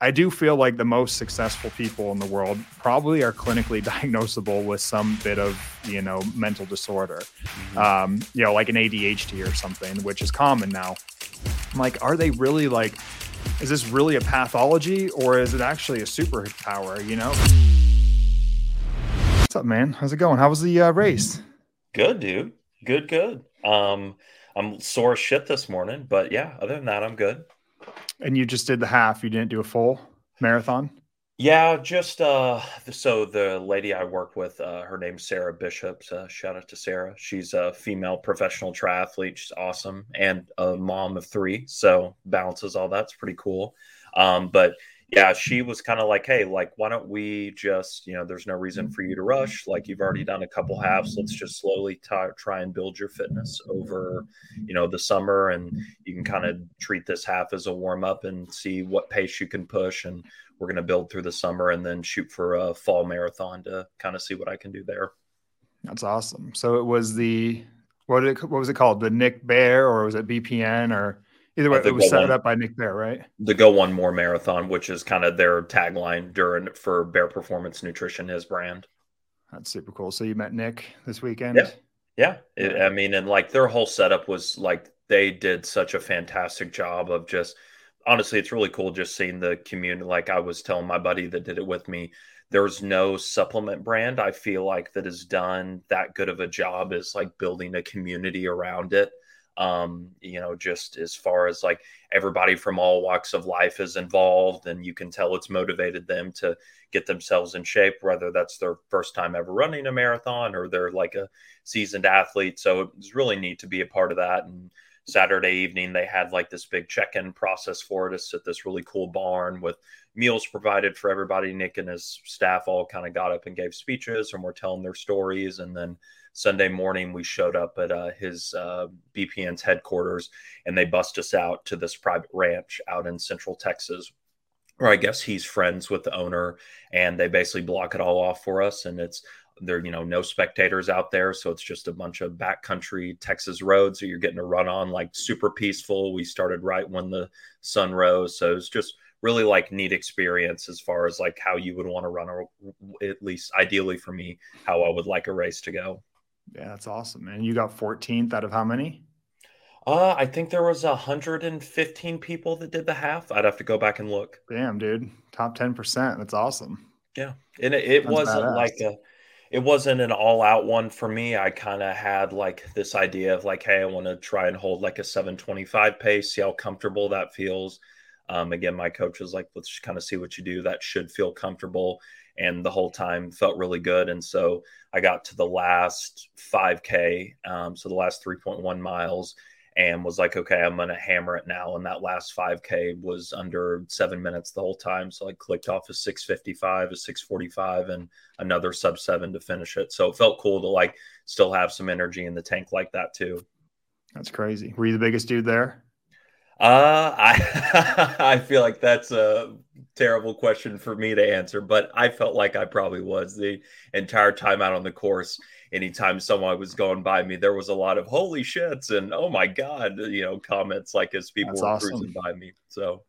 I do feel like the most successful people in the world probably are clinically diagnosable with some bit of, you know, mental disorder, mm-hmm. um, you know, like an ADHD or something, which is common now. I'm like, are they really like, is this really a pathology or is it actually a superpower, you know? What's up, man? How's it going? How was the uh, race? Good, dude. Good, good. Um, I'm sore as shit this morning, but yeah, other than that, I'm good. And you just did the half. You didn't do a full marathon. Yeah, just uh, so the lady I work with, uh, her name's Sarah Bishops. Uh, shout out to Sarah. She's a female professional triathlete. She's awesome and a mom of three, so balances all that's pretty cool. Um, but yeah, she was kind of like, hey, like, why don't we just, you know, there's no reason for you to rush. Like, you've already done a couple halves. Let's just slowly t- try and build your fitness over, you know, the summer. And you can kind of treat this half as a warm up and see what pace you can push. And we're going to build through the summer and then shoot for a fall marathon to kind of see what I can do there. That's awesome. So it was the, what, did it, what was it called? The Nick Bare or was it BPN or? Either way, it was set one, up by Nick Bare, right? The Go One More Marathon, which is kind of their tagline during for Bare Performance Nutrition, his brand. That's super cool. So you met Nick this weekend? Yeah, yeah. It, I mean, and like their whole setup was like they did such a fantastic job of just honestly, it's really cool just seeing the community. Like I was telling my buddy that did it with me, there's no supplement brand I feel like that has done that good of a job as like building a community around it um, you know, just as far as like everybody from all walks of life is involved, and you can tell it's motivated them to get themselves in shape, whether that's their first time ever running a marathon or they're like a seasoned athlete. So it was really neat to be a part of that. And Saturday evening, they had like this big check in process for us at this really cool barn with meals provided for everybody. Nick and his staff all kind of got up and gave speeches and were telling their stories. And then Sunday morning, we showed up at uh, his uh, BPN's headquarters and they bust us out to this private ranch out in central Texas. Or I guess he's friends with the owner and they basically block it all off for us. And it's there, you know, no spectators out there. So it's just a bunch of backcountry Texas roads that you're getting to run on, like super peaceful. We started right when the sun rose. So it's just really like neat experience as far as like how you would want to run, or at least ideally for me, how I would like a race to go. Yeah, that's awesome. And you got 14th out of how many? Uh, I think there was 115 people that did the half. I'd have to go back and look. Damn, dude. Top 10%. That's awesome. Yeah. And it, it wasn't badass. like a it wasn't an all out one for me. I kind of had like this idea of like, hey, I want to try and hold like a 725 pace, see how comfortable that feels. Um, again, my coach was like, let's just kind of see what you do. That should feel comfortable and the whole time felt really good. And so I got to the last 5K, um, so the last 3.1 miles, and was like, okay, I'm going to hammer it now. And that last 5K was under seven minutes the whole time. So I clicked off a 655, a 645, and another sub seven to finish it. So it felt cool to like still have some energy in the tank like that too. That's crazy. Were you the biggest dude there? Uh, I I feel like that's a terrible question for me to answer, but I felt like I probably was the entire time out on the course. Anytime someone was going by me, there was a lot of holy shits and oh my god, you know, comments like as people that's were awesome. cruising by me. So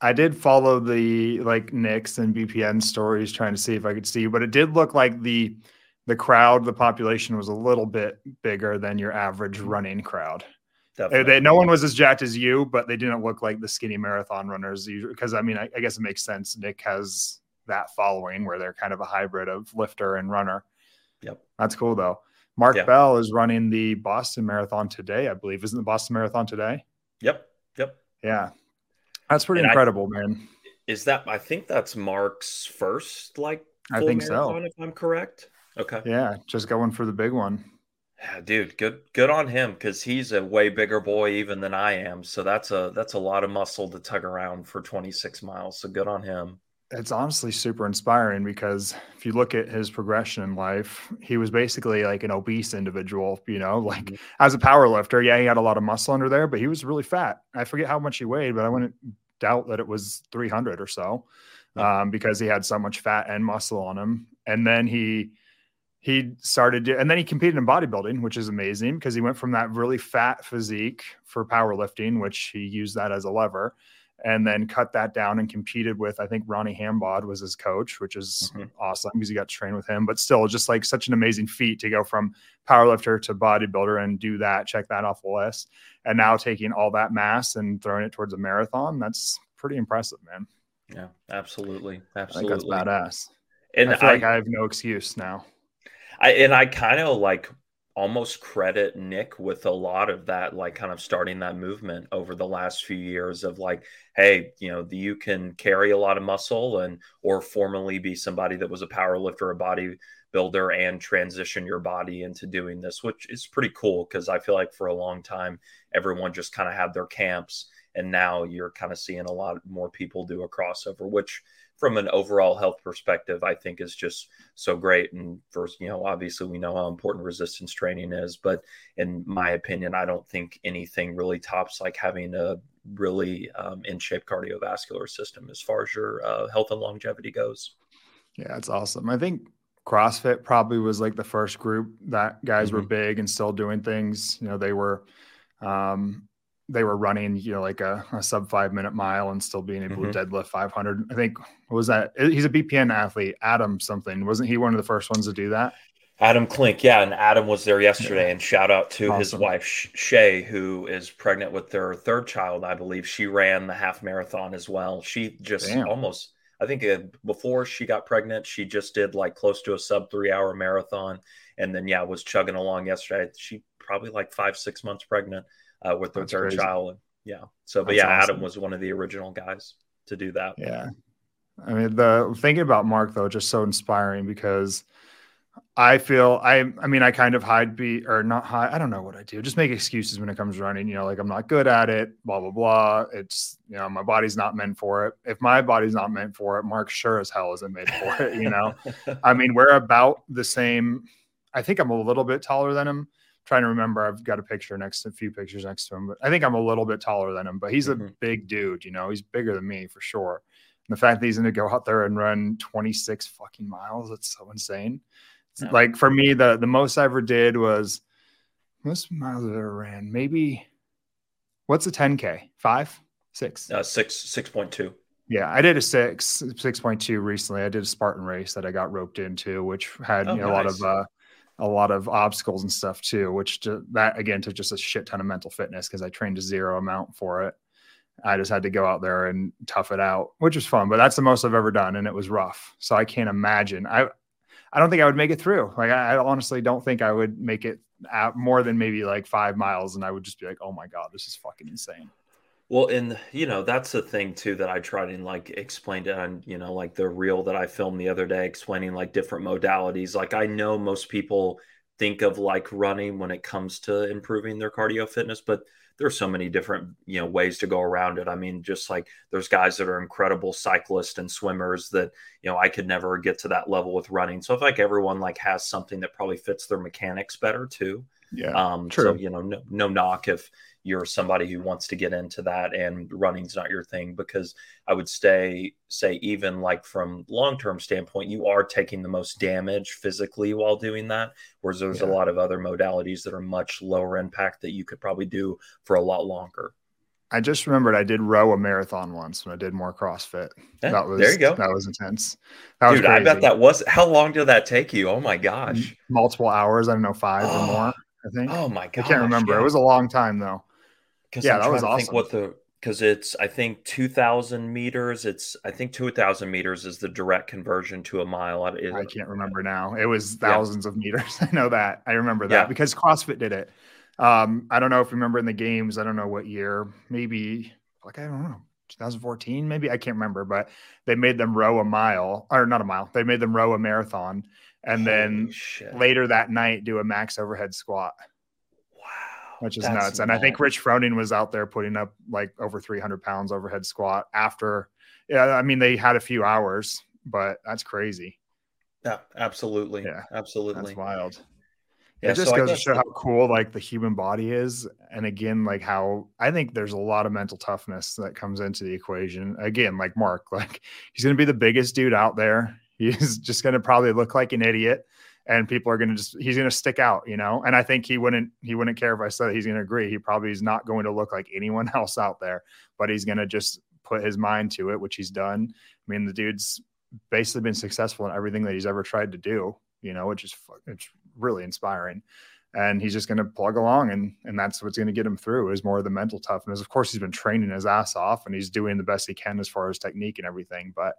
I did follow the like Nick's and BPN stories trying to see if I could see, but it did look like the the crowd, the population was a little bit bigger than your average running crowd. They, no one was as jacked as you, but they didn't look like the skinny marathon runners. Because I mean, I, I, guess it makes sense. Nick has that following where they're kind of a hybrid of lifter and runner. Yep, that's cool though. Mark yeah. Bell is running the Boston Marathon today, I believe. Isn't the Boston Marathon today? Yep, yep. Yeah, that's pretty and incredible, I, man. Is that? I think that's Mark's first like. I think so. If I'm correct. Okay. Yeah, just going for the big one. Yeah, dude, good good on him because he's a way bigger boy even than I am. So that's a that's a lot of muscle to tug around for 26 miles. So good on him. It's honestly super inspiring because if you look at his progression in life, he was basically like an obese individual, you know, like mm-hmm. as a power lifter. Yeah, he had a lot of muscle under there, but he was really fat. I forget how much he weighed, but I wouldn't doubt that it was 300 or so um, because he had so much fat and muscle on him. And then he he started and then he competed in bodybuilding which is amazing because he went from that really fat physique for powerlifting which he used that as a lever and then cut that down and competed with I think Ronnie Hambod was his coach, which is mm-hmm. awesome because he got to train with him. But still, just like such an amazing feat to go from powerlifter to bodybuilder and do that, check that off the list, and now taking all that mass and throwing it towards a marathon. That's pretty impressive, man. Yeah, absolutely, absolutely, that's badass. And I feel I, like I have no excuse now. I and I kind of like almost credit Nick with a lot of that, like kind of starting that movement over the last few years of like, hey, you know, you can carry a lot of muscle and or formerly be somebody that was a power lifter, a bodybuilder, and transition your body into doing this, which is pretty cool because I feel like for a long time everyone just kind of had their camps and now you're kind of seeing a lot more people do a crossover, which from an overall health perspective, I think is just so great. And first, you know, obviously we know how important resistance training is, but in my opinion, I don't think anything really tops like having a really um, in shape cardiovascular system as far as your uh, health and longevity goes. Yeah, it's awesome. I think CrossFit probably was like the first group that guys mm-hmm. were big and still doing things. You know, they were um, they were running, you know, like a, a, sub five minute mile and still being able mm-hmm. to deadlift 500. I think was that he's a BPN athlete, Adam something. Wasn't he one of the first ones to do that? Adam Klink, yeah, and Adam was there yesterday. And shout out to awesome. his wife Shay, who is pregnant with their third child, I believe. She ran the half marathon as well. She just Damn. almost, I think, uh, before she got pregnant, she just did like close to a sub three hour marathon, and then yeah, was chugging along yesterday. She probably like five six months pregnant uh, with third child. Yeah. So, but That's yeah, awesome. Adam was one of the original guys to do that. Yeah. I mean, the thinking about Mark though, just so inspiring because I feel I I mean I kind of hide be or not hide I don't know what I do just make excuses when it comes running you know like I'm not good at it blah blah blah it's you know my body's not meant for it if my body's not meant for it Mark sure as hell isn't made for it you know I mean we're about the same I think I'm a little bit taller than him trying to remember. I've got a picture next, to a few pictures next to him, but I think I'm a little bit taller than him. But he's mm-hmm. a big dude, you know. He's bigger than me for sure. And the fact that he's going to go out there and run 26 fucking miles, that's so insane. Yeah. Like for me, the the most I ever did was most miles I ever ran. Maybe what's a 10k? Five, six, uh, six, six point two. Yeah, I did a six, six point two recently. I did a Spartan race that I got roped into, which had oh, you know, nice. a lot of uh, a lot of obstacles and stuff too, which to, that again took just a shit ton of mental fitness because I trained a zero amount for it. I just had to go out there and tough it out, which was fun. But that's the most I've ever done, and it was rough. So I can't imagine. I I don't think I would make it through. Like I, I honestly don't think I would make it more than maybe like five miles, and I would just be like, oh my god, this is fucking insane. Well, and you know that's the thing too that I tried and like explained it on you know like the reel that I filmed the other day, explaining like different modalities. Like I know most people think of like running when it comes to improving their cardio fitness, but there's so many different you know ways to go around it. I mean, just like there's guys that are incredible cyclists and swimmers that you know I could never get to that level with running. So if like everyone like has something that probably fits their mechanics better too. Yeah. Um. True. So you know, no, no knock if you're somebody who wants to get into that and running's not your thing because i would stay say even like from long-term standpoint you are taking the most damage physically while doing that whereas there's yeah. a lot of other modalities that are much lower impact that you could probably do for a lot longer I just remembered I did row a marathon once when I did more CrossFit. Yeah, that was there you go. That was intense. That Dude, was I bet that was how long did that take you? Oh my gosh. Multiple hours. I don't know, five or more, I think. Oh my god. I can't remember. Yeah. It was a long time though. Because yeah, I'm that was awesome. Think what the because it's I think two thousand meters. It's I think two thousand meters is the direct conversion to a mile. It, I can't remember now. It was thousands yeah. of meters. I know that. I remember that yeah. because CrossFit did it. Um, I don't know if you remember in the games. I don't know what year. Maybe like I don't know. 2014, maybe I can't remember, but they made them row a mile or not a mile. They made them row a marathon, and then shit. later that night do a max overhead squat Wow, which is nuts. And I think Rich Froning was out there putting up like over 300 pounds overhead squat after. Yeah, I mean they had a few hours, but that's crazy. Yeah, absolutely. Yeah, absolutely. That's wild. Yeah, it just so goes to show how cool like the human body is, and again, like how I think there's a lot of mental toughness that comes into the equation. Again, like Mark, like he's going to be the biggest dude out there. He's just going to probably look like an idiot and people are going to just he's going to stick out you know and i think he wouldn't he wouldn't care if i said he's going to agree he probably is not going to look like anyone else out there but he's going to just put his mind to it, which he's done. I mean, the dude's basically been successful in everything that he's ever tried to do, you know, which is it's really inspiring. And he's just going to plug along, and and that's what's going to get him through is more of the mental toughness. Of course, he's been training his ass off, and he's doing the best he can as far as technique and everything. But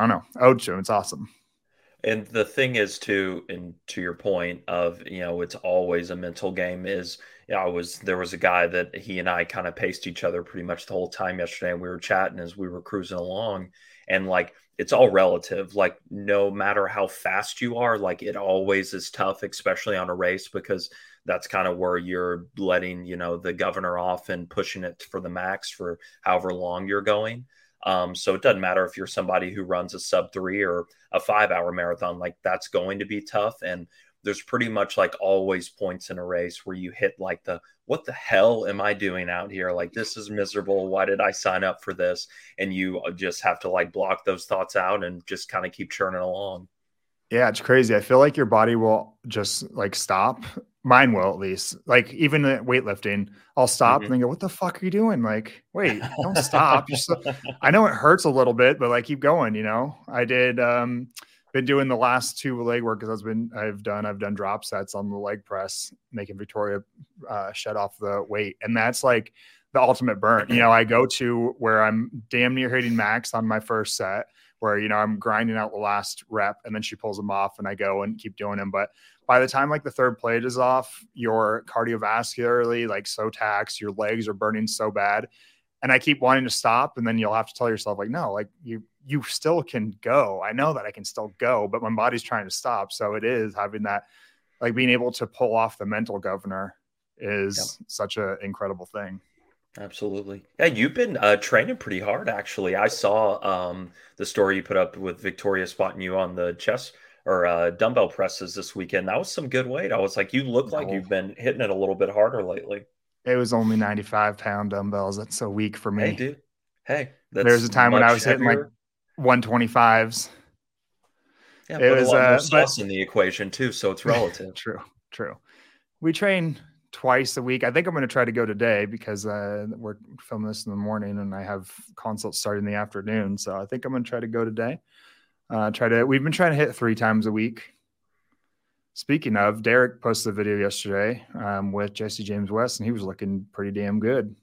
I don't know, Ocho, it's awesome. And the thing is, to and to your point of you know, it's always a mental game. Is you know, I was there was a guy that he and I kind of paced each other pretty much the whole time yesterday, and we were chatting as we were cruising along, and like it's all relative. Like no matter how fast you are, like it always is tough, especially on a race because that's kind of where you're letting you know the governor off and pushing it for the max for however long you're going. Um, so it doesn't matter if you're somebody who runs a sub three or a five hour marathon, like that's going to be tough. And there's pretty much like always points in a race where you hit like the what the hell am I doing out here? Like this is miserable. Why did I sign up for this? And you uh, just have to like block those thoughts out and just kind of keep churning along. Yeah, it's crazy. I feel like your body will just like stop mine will at least. Like even the weightlifting i'll stop mm-hmm. and then go what the fuck are you doing? Like wait don't stop. So, i know it hurts a little bit but like keep going you know? I did um been doing the last two leg work because i've been i've done i've done drop sets on the leg press making victoria uh shut off the weight and that's like the ultimate burn. You know i go to where i'm damn near hitting max on my first set where you know I'm grinding out the last rep and then she pulls them off and I go and keep doing them. But by the time like the third plate is off, you're cardiovascularly like so taxed, your legs are burning so bad. And I keep wanting to stop, and then you'll have to tell yourself, like, no, like you you still can go. I know that I can still go, but my body's trying to stop. So it is having that, like being able to pull off the mental governor is yep. such an incredible thing. Absolutely. Yeah, you've been uh, training pretty hard, actually. I saw um, the story you put up with Victoria spotting you on the chest or uh, dumbbell presses this weekend. That was some good weight. I was like, you look like you've been hitting it a little bit harder lately. It was only 95 pound dumbbells. That's so weak for me. Hey, dude. Hey, there's a time when I was heavier. hitting like 125s. Yeah, it was a lot uh, more sauce but, in the equation too, so it's relative. true, true. We train twice a week. I think I'm going to try to go today because uh, we're filming this in the morning and I have consults starting in the afternoon. So I think I'm going to try to go today. Uh, try to. We've been trying to hit three times a week. Speaking of, Derek posted a video yesterday um, with Jesse James West, and he was looking pretty damn good.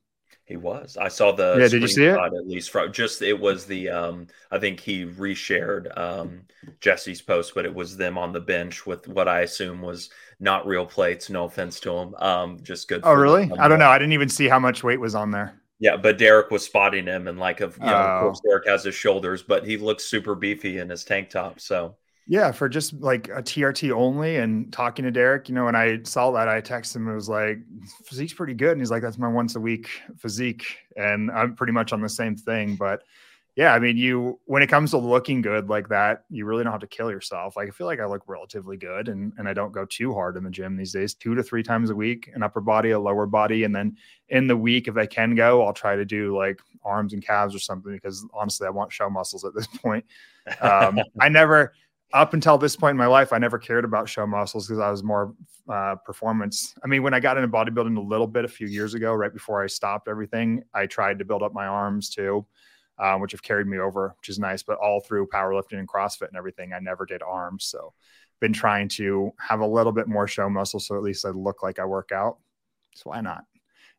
He was. I saw the yeah. Did you see it? At least from just it was the. Um, I think he reshared um, Jesse's post, but it was them on the bench with what I assume was not real plates. No offense to him. Um, just good. Oh, really? I don't know. I didn't even see how much weight was on there. Yeah, but Derek was spotting him, and like, of you know, oh. of course, Derek has his shoulders, but he looks super beefy in his tank top. So yeah, for just like a TRT only and talking to Derek, you know, when I saw that, I texted him. It was like, physique's pretty good. And he's like, that's my once a week physique. And I'm pretty much on the same thing. But yeah, I mean, you, when it comes to looking good like that, you really don't have to kill yourself. Like, I feel like I look relatively good and, and I don't go too hard in the gym these days, two to three times a week, an upper body, a lower body. And then in the week, if I can go, I'll try to do like arms and calves or something because honestly, I want show muscles at this point. Um, I never, up until this point in my life, I never cared about show muscles because I was more uh, performance. I mean, when I got into bodybuilding a little bit a few years ago, right before I stopped everything, I tried to build up my arms too, uh, which have carried me over, which is nice. But all through powerlifting and CrossFit and everything, I never did arms. So, been trying to have a little bit more show muscle, so at least I look like I work out. So why not?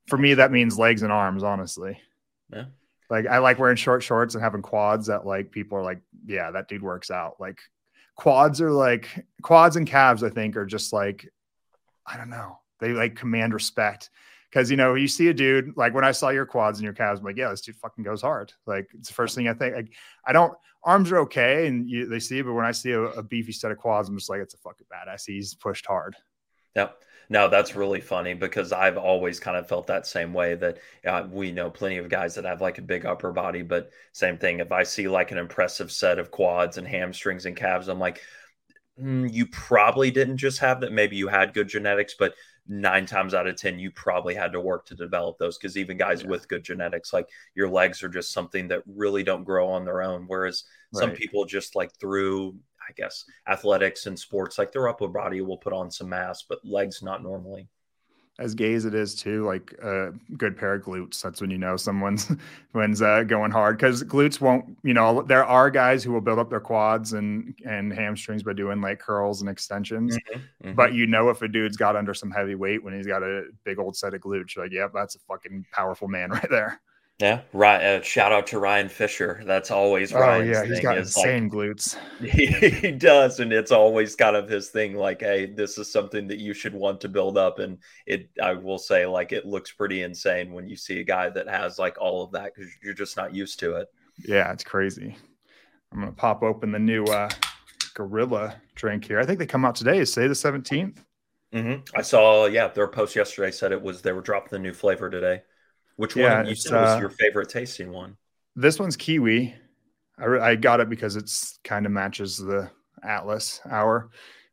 For me, that means legs and arms, honestly. Yeah. Like I like wearing short shorts and having quads that like people are like, yeah, that dude works out. Like quads are like quads and calves, I think, are just like, I don't know. They like command respect. Cause you know, you see a dude like when I saw your quads and your calves, I'm like, yeah, this dude fucking goes hard. Like it's the first thing I think. Like, I don't arms are okay and you, they see, but when I see a, a beefy set of quads, I'm just like, it's a fucking badass. He's pushed hard. Yep. No, that's really funny because I've always kind of felt that same way that uh, we know plenty of guys that have like a big upper body, but same thing. If I see like an impressive set of quads and hamstrings and calves, I'm like, mm, you probably didn't just have that. Maybe you had good genetics, but nine times out of 10, you probably had to work to develop those because even guys yeah. with good genetics, like your legs are just something that really don't grow on their own. Whereas right. some people just like through I guess, athletics and sports, like their upper body will put on some mass, but legs not normally. as gay as it is too, like a good pair of glutes. That's when you know someone's when's uh, going hard because glutes won't. You know, there are guys who will build up their quads and and hamstrings by doing like curls and extensions. Mm-hmm, mm-hmm. But you know, if a dude's got under some heavy weight when he's got a big old set of glutes, you're like, yep, that's a fucking powerful man right there. Yeah, right. Uh, shout out to Ryan Fisher. That's always oh, Ryan's yeah, he's got insane like, glutes. He, he, does, and it's always kind of his thing. Like, hey, this is something that you should want to build up, and it. I will say, like, it looks pretty insane when you see a guy that has like all of that because you're just not used to it. Yeah, it's crazy. I'm gonna pop open the new uh, Gorilla drink here. I think they come out today. Is say the 17th. Mm-hmm. I saw. Yeah, their post yesterday said it was they were dropping the new flavor today. Which yeah, one you said was uh, your favorite tasting one? This one's kiwi. I, re- I got it because it's kind of matches the Atlas hour.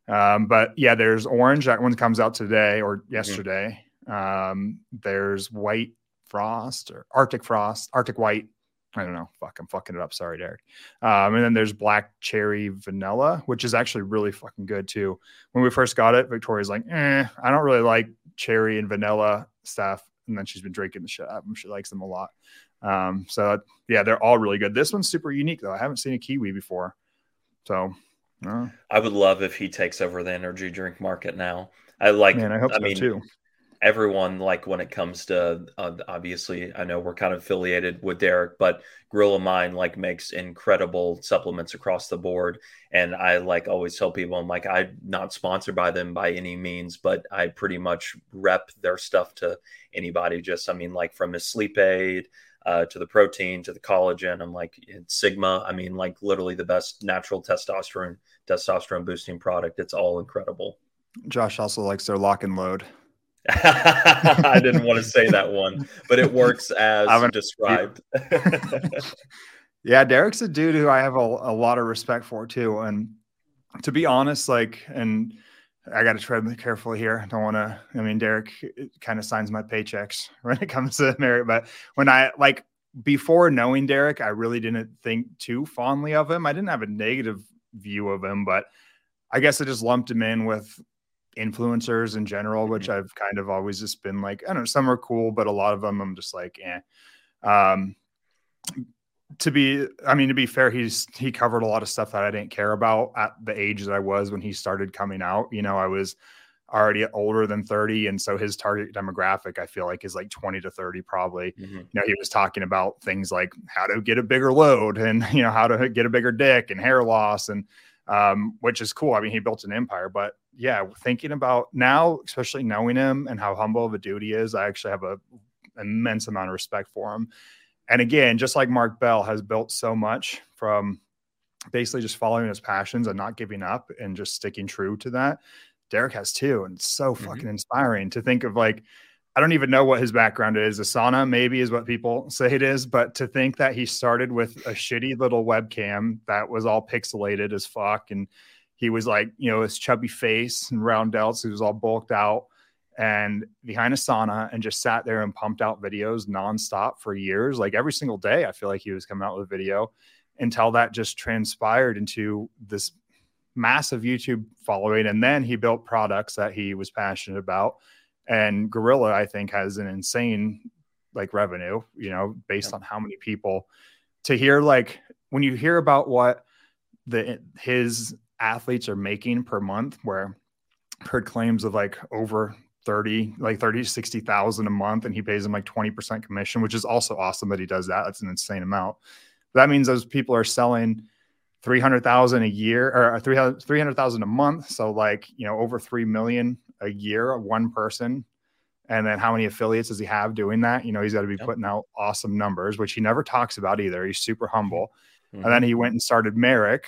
Um, but yeah, there's orange. That one comes out today or mm-hmm. yesterday. Mm-hmm. Um, there's white frost or Arctic frost, Arctic white. I don't know. Fuck, I'm fucking it up. Sorry, Derek. Um, and then there's black cherry vanilla, which is actually really fucking good too. When we first got it, Victoria's like, eh, I don't really like cherry and vanilla stuff and then she's been drinking the shit out of them. She likes them a lot. Um, so yeah, they're all really good. This one's super unique though. I haven't seen a kiwi before, so uh, I would love if he takes over the energy drink market now. I like. Man, I hope I so mean, too everyone like when it comes to uh, obviously i know we're kind of affiliated with derek but gorilla mind like makes incredible supplements across the board. And i like always tell people i'm like i'm not sponsored by them by any means but i pretty much rep their stuff to anybody. Just i mean like from his sleep aid uh, to the protein to the collagen i'm like sigma i mean like literally the best natural testosterone testosterone boosting product. It's all incredible. Josh also likes their lock and load I didn't want to say that one, but it works as described. yeah, Derek's a dude who I have a, a lot of respect for too. And to be honest, like, and I got to tread carefully here. I don't want to. I mean, Derek kind of signs my paychecks when it comes to Marek, but when I like before knowing Derek, I really didn't think too fondly of him. I didn't have a negative view of him, but I guess I just lumped him in with influencers in general, which mm-hmm. I've kind of always just been like, I don't know, some are cool, but a lot of them I'm just like, eh. Um, to be, I mean, to be fair, he's he covered a lot of stuff that I didn't care about at the age that I was when he started coming out. You know, I was already older than 30 and so his target demographic i feel like is like 20 to 30 probably mm-hmm. you know he was talking about things like how to get a bigger load and you know how to get a bigger dick and hair loss and um, which is cool i mean he built an empire but yeah, thinking about now, especially knowing him and how humble of a dude he is, I actually have a immense amount of respect for him. And again, just like Mark Bell has built so much from basically just following his passions and not giving up and just sticking true to that. Derek has too. And it's so mm-hmm. fucking mm-hmm. inspiring to think of like, I don't even know what his background is. Asana maybe is what people say it is, but to think that he started with a shitty little webcam that was all pixelated as fuck and he was like, you know, his chubby face and round delts. He was all bulked out and behind Asana and just sat there and pumped out videos nonstop for years. Like every single day, I feel like he was coming out with a video until that just transpired into this massive YouTube following. And then he built products that he was passionate about. And Gorilla, I think, has an insane like revenue, you know, based yeah. on how many people. To hear like when you hear about what the his athletes are making per month where heard claims of like over 30 like 30 60,000 a month and he pays them like 20% commission which is also awesome that he does that. That's an insane amount. But that means those people are selling 300,000 a year or uh, 300,000 a month. So like you know over 3 million a year of one person and then how many affiliates does he have doing that you know he's got to be yep. putting out awesome numbers which he never talks about either he's super humble mm-hmm. and then he went and started Marek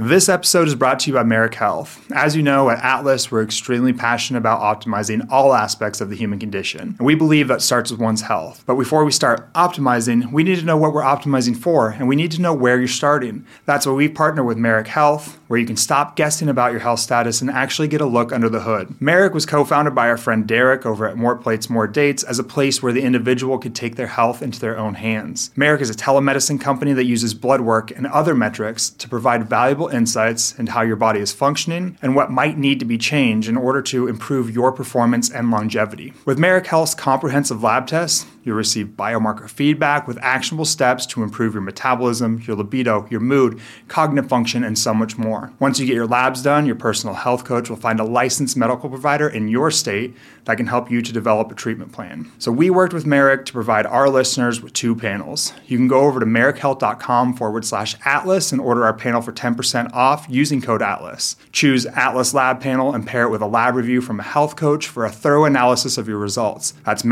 this episode is brought to you by Marek Health. As you know, at Atlas, we're extremely passionate about optimizing all aspects of the human condition. And we believe that starts with one's health. But before we start optimizing, we need to know what we're optimizing for, and we need to know where you're starting. That's why we partner with Marek Health, where you can stop guessing about your health status and actually get a look under the hood. Marek was co founded by our friend Derek over at More Plates, More Dates as a place where the individual could take their health into their own hands. Marek is a telemedicine company that uses blood work and other metrics to provide valuable insights into how your body is functioning and what might need to be changed in order to improve your performance and longevity. With Marek Health's comprehensive lab tests, You'll receive biomarker feedback with actionable steps to improve your metabolism, your libido, your mood, cognitive function, and so much more. Once you get your labs done, your personal health coach will find a licensed medical provider in your state that can help you to develop a treatment plan. So we worked with Marek to provide our listeners with two panels. You can go over to marekhealth.com forward slash atlas and order our panel for 10% off using code Atlas. Choose Atlas Lab Panel and pair it with a lab review from a health coach for a thorough analysis of your results. That's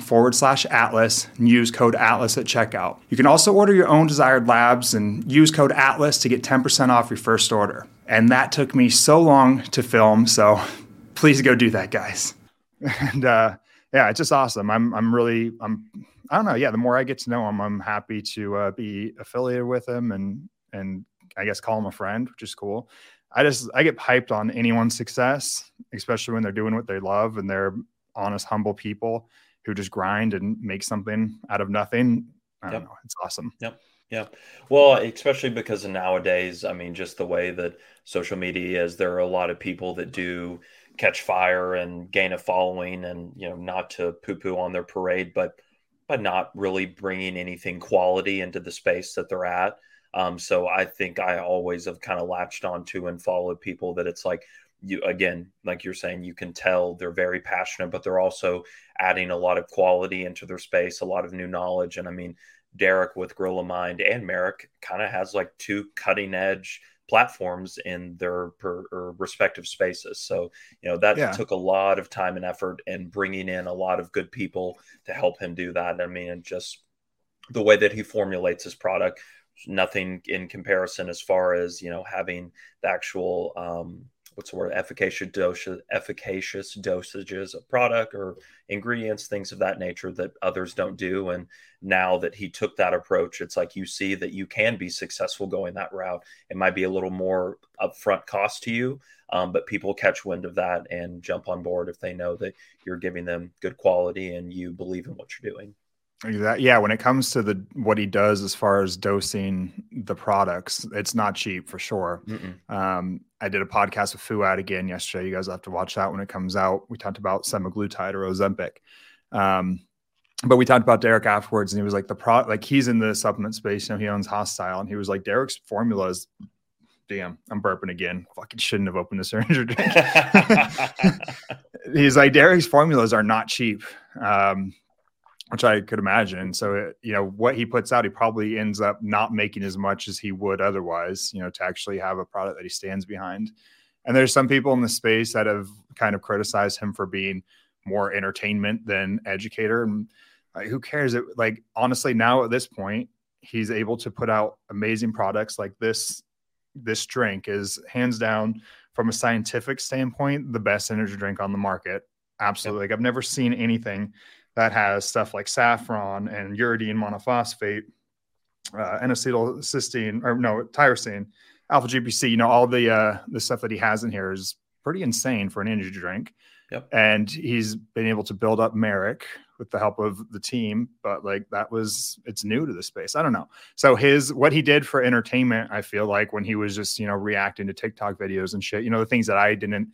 forward forward slash Atlas and use code Atlas at checkout. You can also order your own desired labs and use code Atlas to get 10% off your first order. And that took me so long to film, so please go do that, guys. And uh, yeah, it's just awesome. I'm I'm really I'm I don't know. Yeah, the more I get to know him, I'm happy to uh, be affiliated with him and and I guess call him a friend, which is cool. I just I get hyped on anyone's success, especially when they're doing what they love and they're honest, humble people who just grind and make something out of nothing. I don't yep. know. It's awesome. Yep. Yeah. Well, especially because nowadays, I mean, just the way that social media is, there are a lot of people that do catch fire and gain a following and, you know, not to poo poo on their parade, but, but not really bringing anything quality into the space that they're at. Um, so I think I always have kind of latched onto and followed people that it's like, you again like you're saying you can tell they're very passionate but they're also adding a lot of quality into their space a lot of new knowledge and i mean derek with gorilla mind and Marek kind of has like two cutting edge platforms in their per, respective spaces so you know that yeah. took a lot of time and effort and bringing in a lot of good people to help him do that i mean and just the way that he formulates his product nothing in comparison as far as you know having the actual um, what's the word efficacious efficacious dosages of product or ingredients things of that nature that others don't do. And now that he took that approach it's like you see that you can be successful going that route. It might be a little more upfront cost to you um, but people catch wind of that and jump on board if they know that you're giving them good quality and you believe in what you're doing Exactly. Yeah, when it comes to the what he does as far as dosing the products, it's not cheap for sure. Um, I did a podcast with Fouad again yesterday. You guys have to watch that when it comes out. We talked about semaglutide or Ozempic. Um, but we talked about Derek afterwards, and he was like the pro like he's in the supplement space. You know, he owns Hostile, and he was like Derek's formula is damn, I'm burping again. Fucking shouldn't have opened this syringe drink. He's like, Derek's formulas are not cheap. Um, which I could imagine. So, it, you know, what he puts out, he probably ends up not making as much as he would otherwise, you know, to actually have a product that he stands behind. And there's some people in the space that have kind of criticized him for being more entertainment than educator. And who cares? It like honestly, now at this point, he's able to put out amazing products like this. This drink is hands down, from a scientific standpoint, the best energy drink on the market. Absolutely, yep. like I've never seen anything that has stuff like saffron and uridine monophosphate, uh, N-acetylcysteine, or no, tyrosine, alpha GPC. You know, all the uh, the stuff that he has in here is pretty insane for an energy drink. Yep. And he's been able to build up Marek with the help of the team, but like that was it's new to the space. I don't know. So his what he did for entertainment, I feel like when he was just, you know, reacting to TikTok videos and shit, you know, the things that I didn't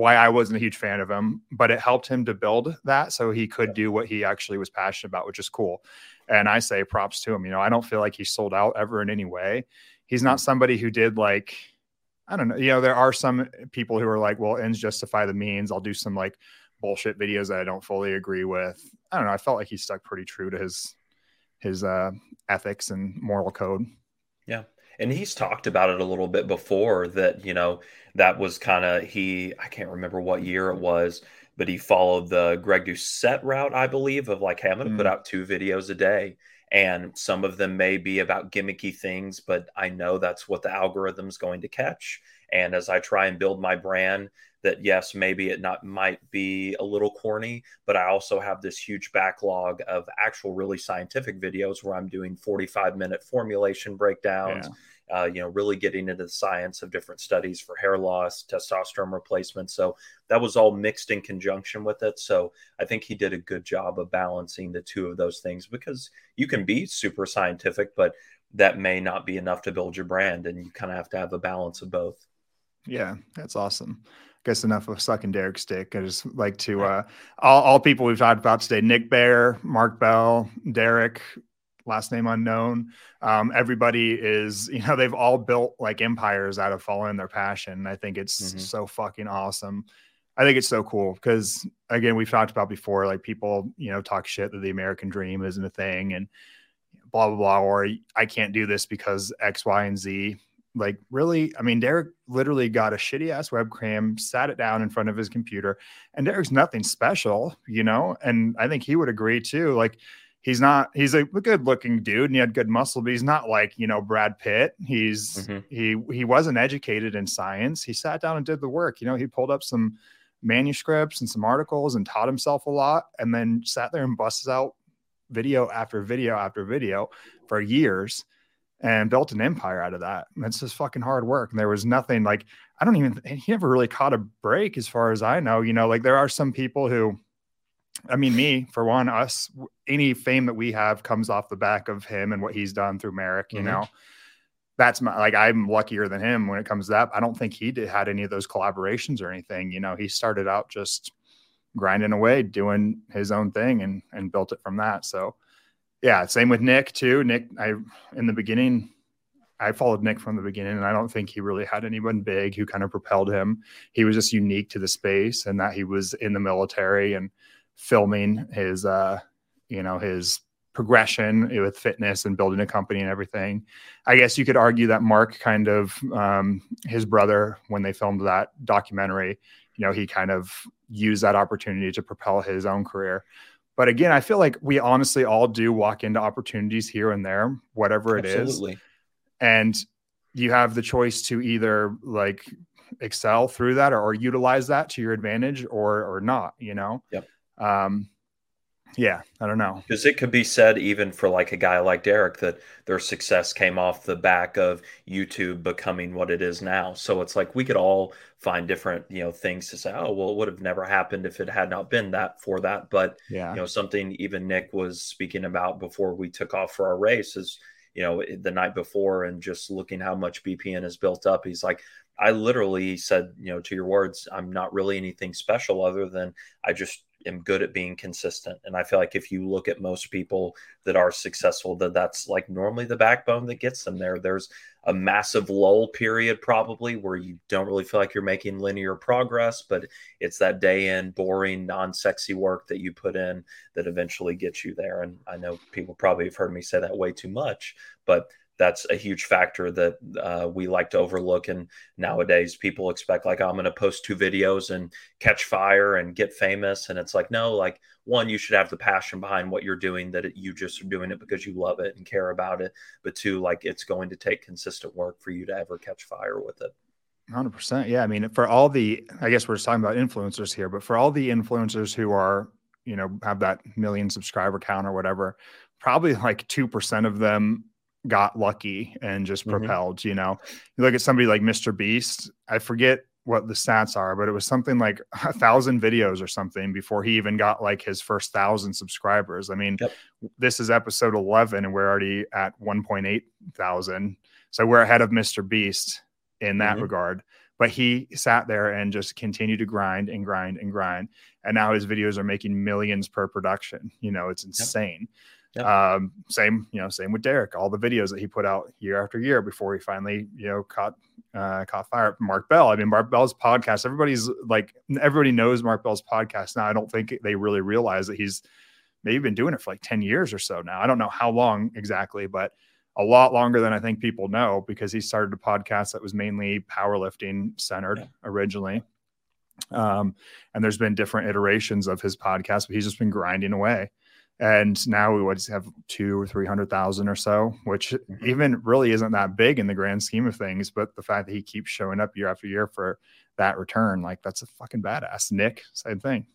why I wasn't a huge fan of him, but it helped him to build that so he could do what he actually was passionate about, which is cool. And I say props to him. You know, I don't feel like he sold out ever in any way. He's not somebody who did like, I don't know. You know, there are some people who are like, well, ends justify the means. I'll do some like bullshit videos that I don't fully agree with. I don't know. I felt like he stuck pretty true to his his uh, ethics and moral code. Yeah and he's talked about it a little bit before that you know that was kind of he i can't remember what year it was but he followed the greg doucette route i believe of like having to mm. put out two videos a day and some of them may be about gimmicky things but i know that's what the algorithm's going to catch and as i try and build my brand that yes maybe it not might be a little corny but i also have this huge backlog of actual really scientific videos where i'm doing 45 minute formulation breakdowns yeah uh, you know, really getting into the science of different studies for hair loss, testosterone replacement. So that was all mixed in conjunction with it. So I think he did a good job of balancing the two of those things because you can be super scientific, but that may not be enough to build your brand. And you kind of have to have a balance of both. Yeah, that's awesome. I guess enough of sucking Derek's dick. I just like to uh all, all people we've talked about today, Nick Bare, Mark Bell, Derek, last name unknown. Um, everybody is, you know, they've all built like empires out of following their passion. I think it's mm-hmm. so fucking awesome. I think it's so cool because again, we've talked about before, like people, you know, talk shit that the American dream isn't a thing and blah blah blah, or I can't do this because X, Y, and Z. Like, really, I mean, Derek literally got a shitty ass webcam, sat it down in front of his computer, and Derek's nothing special, you know. And I think he would agree too. Like, he's not he's a good looking dude and he had good muscle but he's not like you know brad pitt he's mm-hmm. he he wasn't educated in science he sat down and did the work you know he pulled up some manuscripts and some articles and taught himself a lot and then sat there and busts out video after video after video for years and built an empire out of that. And it's just fucking hard work. And there was nothing like, I don't even, he never really caught a break as far as I know. You know, like there are some people who, I mean, me for one, us, any fame that we have comes off the back of him and what he's done through Marek, you mm-hmm. know that's my like I'm luckier than him when it comes to that. I don't think he did had any of those collaborations or anything. You know, he started out just grinding away, doing his own thing and and built it from that. So yeah, same with Nick too. Nick, I in the beginning, I followed Nick from the beginning, and I don't think he really had anyone big who kind of propelled him. He was just unique to the space, and that he was in the military and filming his, uh, you know, his progression with fitness and building a company and everything. I guess you could argue that Mark kind of um, his brother when they filmed that documentary, you know, he kind of used that opportunity to propel his own career. But again, I feel like we honestly all do walk into opportunities here and there, whatever it Absolutely. is, And you have the choice to either like excel through that or, or utilize that to your advantage or or not, you know. Yep. Um, yeah, I don't know. Because it could be said, even for like a guy like Derek, that their success came off the back of YouTube becoming what it is now. So it's like we could all find different, you know, things to say, oh, well, it would have never happened if it had not been that for that. But, yeah. you know, something even Nick was speaking about before we took off for our race is, you know, the night before and just looking how much BPN has built up. He's like, I literally said, you know, to your words, I'm not really anything special other than I just am good at being consistent. And I feel like if you look at most people that are successful, that that's like normally the backbone that gets them there. There's a massive lull period probably where you don't really feel like you're making linear progress, but it's that day in boring, non-sexy work that you put in that eventually gets you there. And I know people probably have heard me say that way too much, but that's a huge factor that uh, we like to overlook. And nowadays, people expect like I'm going to post two videos and catch fire and get famous. And it's like, no, like one, you should have the passion behind what you're doing that it, you just are doing it because you love it and care about it. But two, like it's going to take consistent work for you to ever catch fire with it. 100%. Yeah. I mean, for all the, I guess we're talking about influencers here, but for all the influencers who are, you know, have that million subscriber count or whatever, probably like 2% of them got lucky and just mm-hmm. propelled. You know, you look at somebody like Mr. Beast. I forget what the stats are, but it was something like a thousand videos or something before he even got like his first thousand subscribers. I mean, yep. this is episode 11 and we're already at 1.8 thousand. So we're ahead of Mr. Beast in that mm-hmm. regard. But he sat there and just continued to grind and grind and grind. And now his videos are making millions per production. You know, it's insane. Yep. Yep. Um, same, you know, same with Derek. All the videos that he put out year after year before he finally, you know, caught uh, caught fire. Mark Bell. I mean, Mark Bell's podcast. Everybody's like, everybody knows Mark Bell's podcast now. I don't think they really realize that he's maybe been doing it for like ten years or so now. I don't know how long exactly, but a lot longer than I think people know because he started a podcast that was mainly powerlifting centered yeah. originally. Um, and there's been different iterations of his podcast, but he's just been grinding away and now we would have two or three hundred thousand or so, which mm-hmm. even really isn't that big in the grand scheme of things. But the fact that he keeps showing up year after year for that return, like that's a fucking badass. Nick, same thing.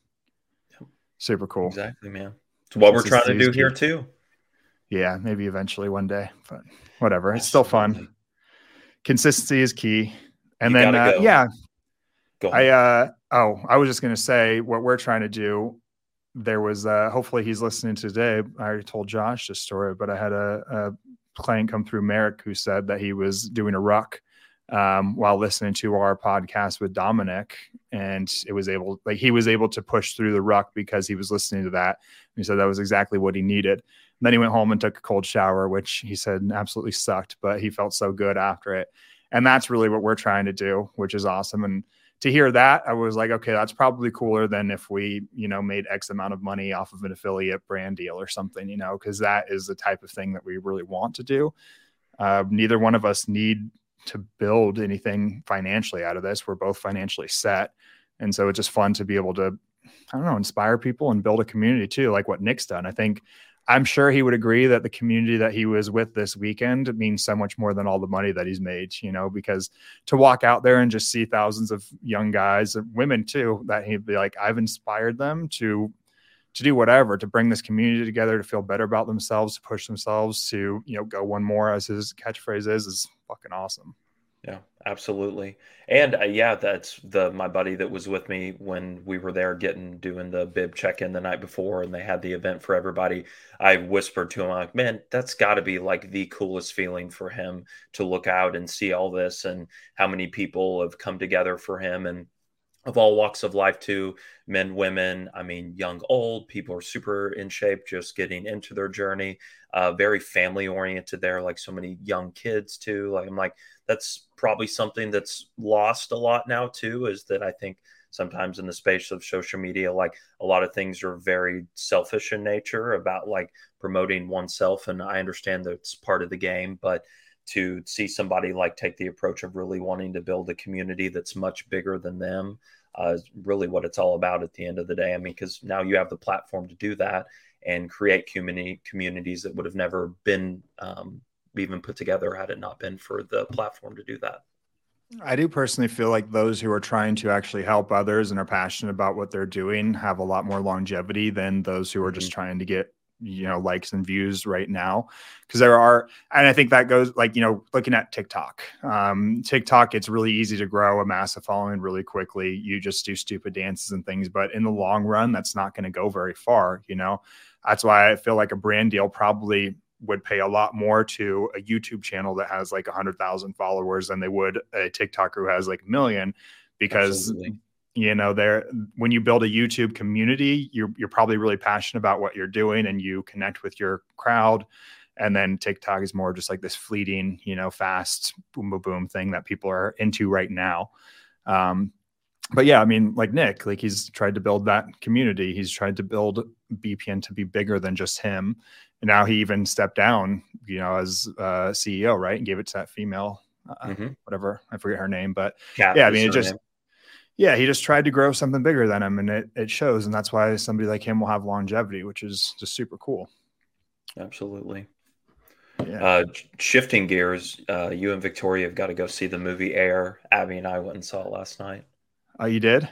Super cool. Exactly, man. It's what we're trying to do here too. Yeah, maybe eventually one day, but whatever. It's still fun. Consistency is key. And you then, uh, go. yeah, go I, uh, oh, I was just going to say what we're trying to do there was uh, hopefully he's listening today. I already told Josh this story, but I had a, a client come through Marek who said that he was doing a ruck um, while listening to our podcast with Dominic, and it was able like he was able to push through the ruck because he was listening to that. And he said that was exactly what he needed. And then he went home and took a cold shower, which he said absolutely sucked, but he felt so good after it. And that's really what we're trying to do, which is awesome. And to hear that, I was like, okay, that's probably cooler than if we, you know, made X amount of money off of an affiliate brand deal or something, you know, because that is the type of thing that we really want to do. Uh, neither one of us need to build anything financially out of this. We're both financially set. And so it's just fun to be able to, I don't know, inspire people and build a community too, like what Nick's done. I think I'm sure he would agree that the community that he was with this weekend means so much more than all the money that he's made, you know, because to walk out there and just see thousands of young guys, and women too, that he'd be like, I've inspired them to to do whatever to bring this community together to feel better about themselves to push themselves to you know go one more as his catchphrase is is fucking awesome yeah absolutely. And uh, yeah that's the my buddy that was with me when we were there getting doing the bib check-in the night before and they had the event for everybody. I whispered to him like man that's got to be like the coolest feeling for him to look out and see all this and how many people have come together for him and of all walks of life too men women i mean young old people are super in shape just getting into their journey uh, very family oriented there like so many young kids too like i'm like that's probably something that's lost a lot now too is that i think sometimes in the space of social media like a lot of things are very selfish in nature about like promoting oneself and i understand that's part of the game but to see somebody like take the approach of really wanting to build a community that's much bigger than them uh, is really what it's all about at the end of the day. I mean, because now you have the platform to do that and create community communities that would have never been um, even put together had it not been for the platform to do that. I do personally feel like those who are trying to actually help others and are passionate about what they're doing have a lot more longevity than those who are just mm-hmm. trying to get you know likes and views right now because there are and i think that goes like you know looking at tiktok um tiktok it's really easy to grow a massive following really quickly. You just do stupid dances and things but in the long run that's not going to go very far you know? That's why i feel like a brand deal probably would pay a lot more to a youtube channel that has like 100000 followers than they would a tiktoker who has like a million because Absolutely you know there when you build a youtube community you're, you're probably really passionate about what you're doing and you connect with your crowd. And then tiktok is more just like this fleeting you know fast boom boom boom thing that people are into right now. Um, but yeah i mean like nick like he's tried to build that community. He's tried to build bpn to be bigger than just him. And now he even stepped down you know as uh, ceo right? And gave it to that female uh, mm-hmm. whatever i forget her name but Kat yeah i mean it just name yeah, he just tried to grow something bigger than him, and it it shows, and that's why somebody like him will have longevity, which is just super cool. Absolutely. Yeah. Uh, shifting gears, uh, you and Victoria have got to go see the movie Air. Abby and I went and saw it last night. Oh, you did?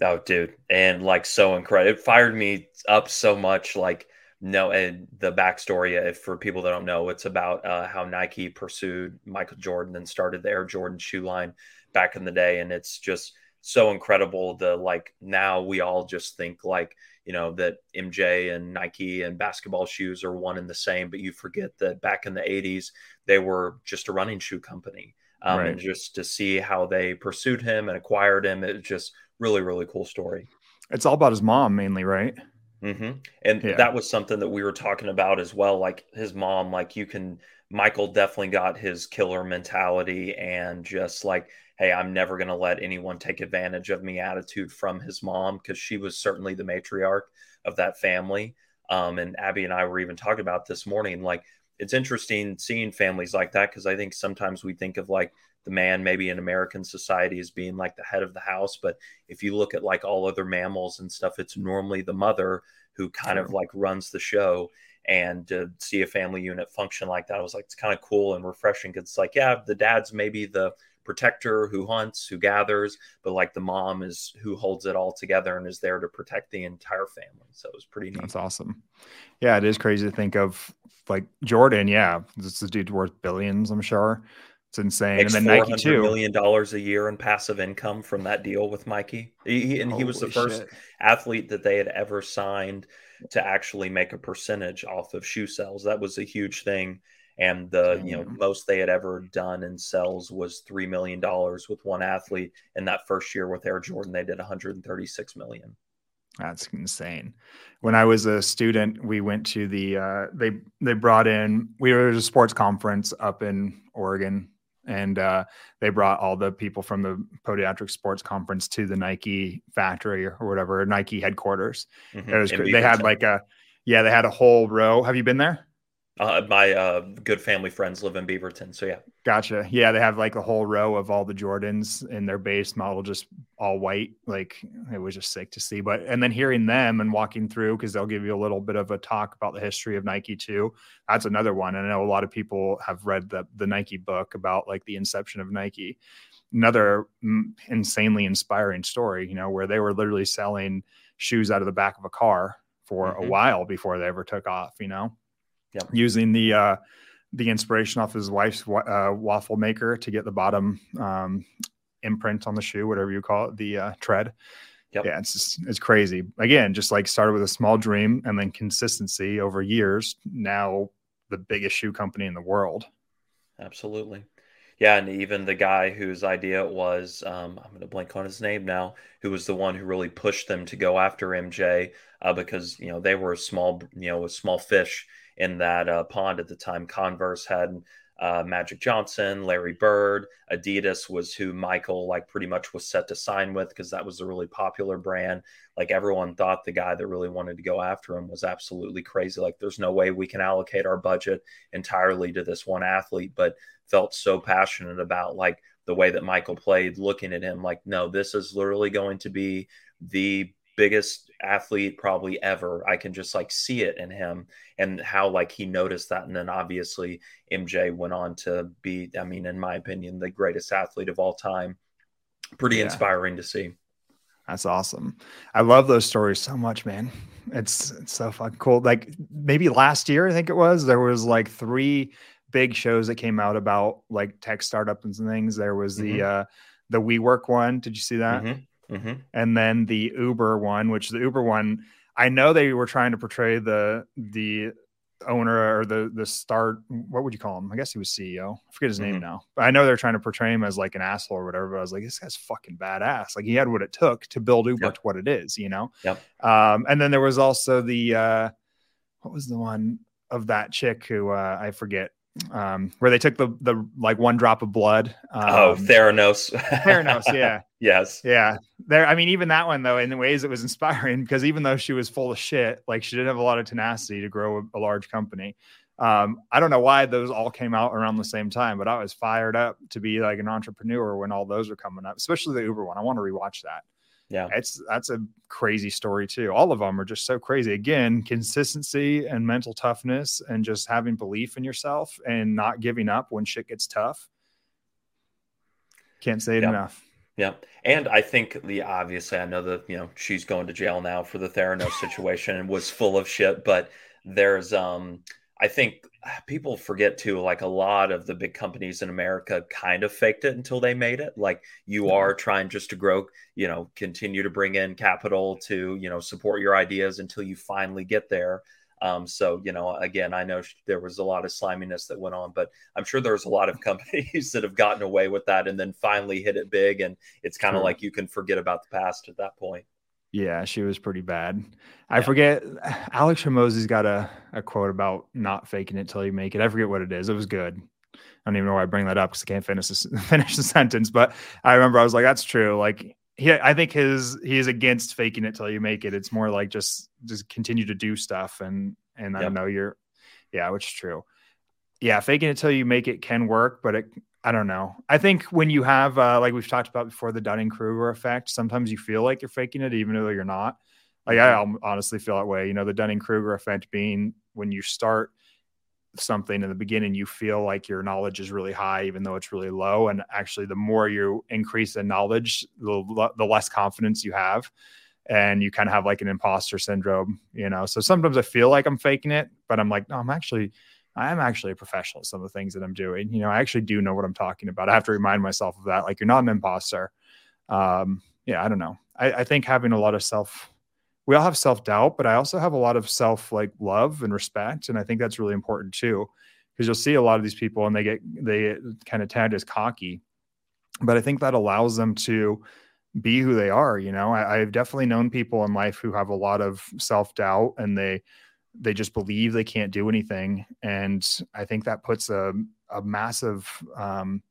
Oh, dude, and like so incredible. It fired me up so much. Like, no, and the backstory, if for people that don't know, it's about uh, how Nike pursued Michael Jordan and started the Air Jordan shoe line back in the day, and it's just so incredible the like now we all just think like you know that MJ and Nike and basketball shoes are one and the same but you forget that back in the 80s they were just a running shoe company um, right. and just to see how they pursued him and acquired him it's just really really cool story it's all about his mom mainly right mm-hmm. and yeah. that was something that we were talking about as well like his mom like you can Michael definitely got his killer mentality and just like hey, I'm never going to let anyone take advantage of me attitude from his mom because she was certainly the matriarch of that family. Um, and Abby and I were even talking about this morning. Like, it's interesting seeing families like that because I think sometimes we think of like the man maybe in American society as being like the head of the house. But if you look at like all other mammals and stuff, it's normally the mother who kind of like runs the show. And to see a family unit function like that, I was like, it's kind of cool and refreshing. Cause it's like, yeah, the dad's maybe the protector who hunts, who gathers, but like the mom is who holds it all together and is there to protect the entire family. So it was pretty neat. That's awesome. Yeah, it is crazy to think of like Jordan. Yeah, this is dude worth billions, I'm sure. It's insane. Makes and then Nike too. Million dollars a year in passive income from that deal with Mikey. He, and Holy he was the first shit. athlete that they had ever signed to actually make a percentage off of shoe sales. That was a huge thing and the Damn. you know most they had ever done in sales was three million dollars with one athlete. In that first year with Air Jordan, they did 136 million. That's insane. When I was a student, we went to the uh, they they brought in we were at a sports conference up in Oregon, and uh, they brought all the people from the podiatric sports conference to the Nike factory or whatever Nike headquarters. Mm-hmm. It was they had like a yeah they had a whole row. Have you been there? Uh, my uh, good family friends live in Beaverton, so yeah. Gotcha. Yeah, they have like a whole row of all the Jordans in their base model, just all white. Like it was just sick to see. But and then hearing them and walking through because they'll give you a little bit of a talk about the history of Nike too. That's another one. And I know a lot of people have read the the Nike book about like the inception of Nike. Another insanely inspiring story, you know, where they were literally selling shoes out of the back of a car for mm-hmm. a while before they ever took off. You know yep. using the uh, the inspiration off his wife's uh, waffle maker to get the bottom um, imprint on the shoe, whatever you call it, the uh, tread. Yep. Yeah, it's just, it's crazy. Again, just like started with a small dream and then consistency over years. Now the biggest shoe company in the world. Absolutely. Yeah, and even the guy whose idea it was, um, I'm going to blank on his name now, who was the one who really pushed them to go after MJ uh, because you know they were a small, you know, a small fish in that uh, pond at the time. Converse had uh, Magic Johnson, Larry Bird, Adidas was who Michael like pretty much was set to sign with because that was a really popular brand. Like everyone thought the guy that really wanted to go after him was absolutely crazy. Like there's no way we can allocate our budget entirely to this one athlete, but felt so passionate about like the way that Michael played, looking at him like, no, this is literally going to be the biggest athlete probably ever. I can just like see it in him and how like he noticed that. And then obviously MJ went on to be, I mean, in my opinion, the greatest athlete of all time. Pretty yeah. inspiring to see. That's awesome. I love those stories so much, man. It's, it's so fucking cool. Like maybe last year, I think it was, there was like three big shows that came out about like tech startups and things. There was the, mm-hmm. uh, the WeWork one. Did you see that? Mm-hmm. Mm-hmm. And then the Uber one, which the Uber one, I know they were trying to portray the the owner or the the start what would you call him i guess he was ceo i forget his mm-hmm. name now but i know they're trying to portray him as like an asshole or whatever but i was like this guy's fucking badass like he had what it took to build uber yep. to what it is you know yep. um and then there was also the uh what was the one of that chick who uh i forget um, where they took the the like one drop of blood. Oh, um, oh, Theranos. Theranos, yeah. yes. Yeah. There, I mean, even that one though, in the ways it was inspiring because even though she was full of shit, like she didn't have a lot of tenacity to grow a, a large company. Um, I don't know why those all came out around the same time, but I was fired up to be like an entrepreneur when all those were coming up, especially the Uber one. I want to rewatch that yeah. It's that's a crazy story too. All of them are just so crazy. Again consistency and mental toughness and just having belief in yourself and not giving up when shit gets tough. Can't say it enough. Yeah and i think the obviously i know that you know she's going to jail now for the theranos situation and was full of shit but there's um i think people forget too like a lot of the big companies in america kind of faked it until they made it like you mm-hmm. are trying just to grow you know continue to bring in capital to you know support your ideas until you finally get there um, so you know again i know there was a lot of sliminess that went on but i'm sure there's a lot of companies that have gotten away with that and then finally hit it big and it's kind of sure. like you can forget about the past at that point yeah, she was pretty bad. I yeah. forget. Alex Hormozi's got a, a quote about not faking it till you make it. I forget what it is. It was good. I don't even know why I bring that up because I can't finish this, finish the sentence. But I remember I was like, "That's true." Like he, I think his he is against faking it till you make it. It's more like just just continue to do stuff and and I don't know you're, yeah, which is true. Yeah, faking it till you make it can work, but it I don't know. I think when you have, uh, like we've talked about before, the Dunning Kruger effect, sometimes you feel like you're faking it, even though you're not. Like I mm-hmm. honestly feel that way. You know, the Dunning Kruger effect being when you start something in the beginning, you feel like your knowledge is really high, even though it's really low. And actually, the more you increase in knowledge, the, the less confidence you have. And you kind of have like an imposter syndrome, you know. So sometimes I feel like I'm faking it, but I'm like, no, I'm actually I'm actually a professional at some of the things that I'm doing. You know, I actually do know what I'm talking about. I have to remind myself of that. Like, you're not an imposter. Um, yeah, I don't know. I, I think having a lot of self, we all have self doubt, but I also have a lot of self like love and respect. And I think that's really important too. because you'll see a lot of these people and they get they kind of tagged as cocky but i think that allows them to be who they are you know I, i've definitely known people in life who have a lot of self-doubt and they they just believe they can't do anything and i think that puts a, a massive um,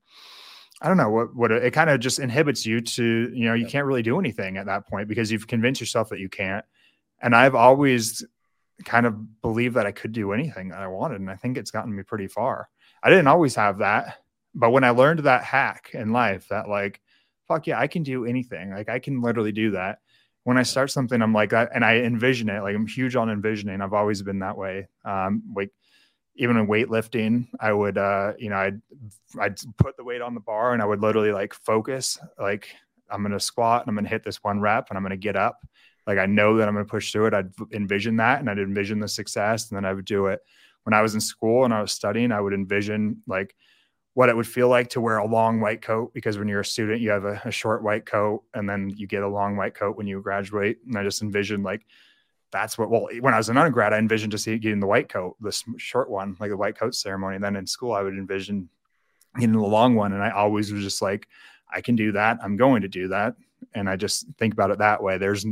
I don't know what what it, it kind of just inhibits you to you know you can't really do anything at that point because you've convinced yourself that you can't. And I've always kind of believed that I could do anything that I wanted, and I think it's gotten me pretty far. I didn't always have that, but when I learned that hack in life, that like, fuck yeah, I can do anything. Like I can literally do that. When I start something, I'm like and I envision it. Like I'm huge on envisioning. I've always been that way. Um, like even in weightlifting, I would, uh, you know, I'd, I'd put the weight on the bar and I would literally like focus, like I'm going to squat and I'm going to hit this one rep and I'm going to get up. Like I know that I'm going to push through it. I'd envision that and I'd envision the success and then I would do it. When I was in school and I was studying, I would envision like what it would feel like to wear a long white coat because when you're a student, you have a, a short white coat and then you get a long white coat when you graduate. And I just envisioned like that's what well when i was an undergrad i envisioned just getting the white coat this short one like the white coat ceremony and then in school i would envision getting the long one and i always was just like i can do that i'm going to do that and i just think about it that way there's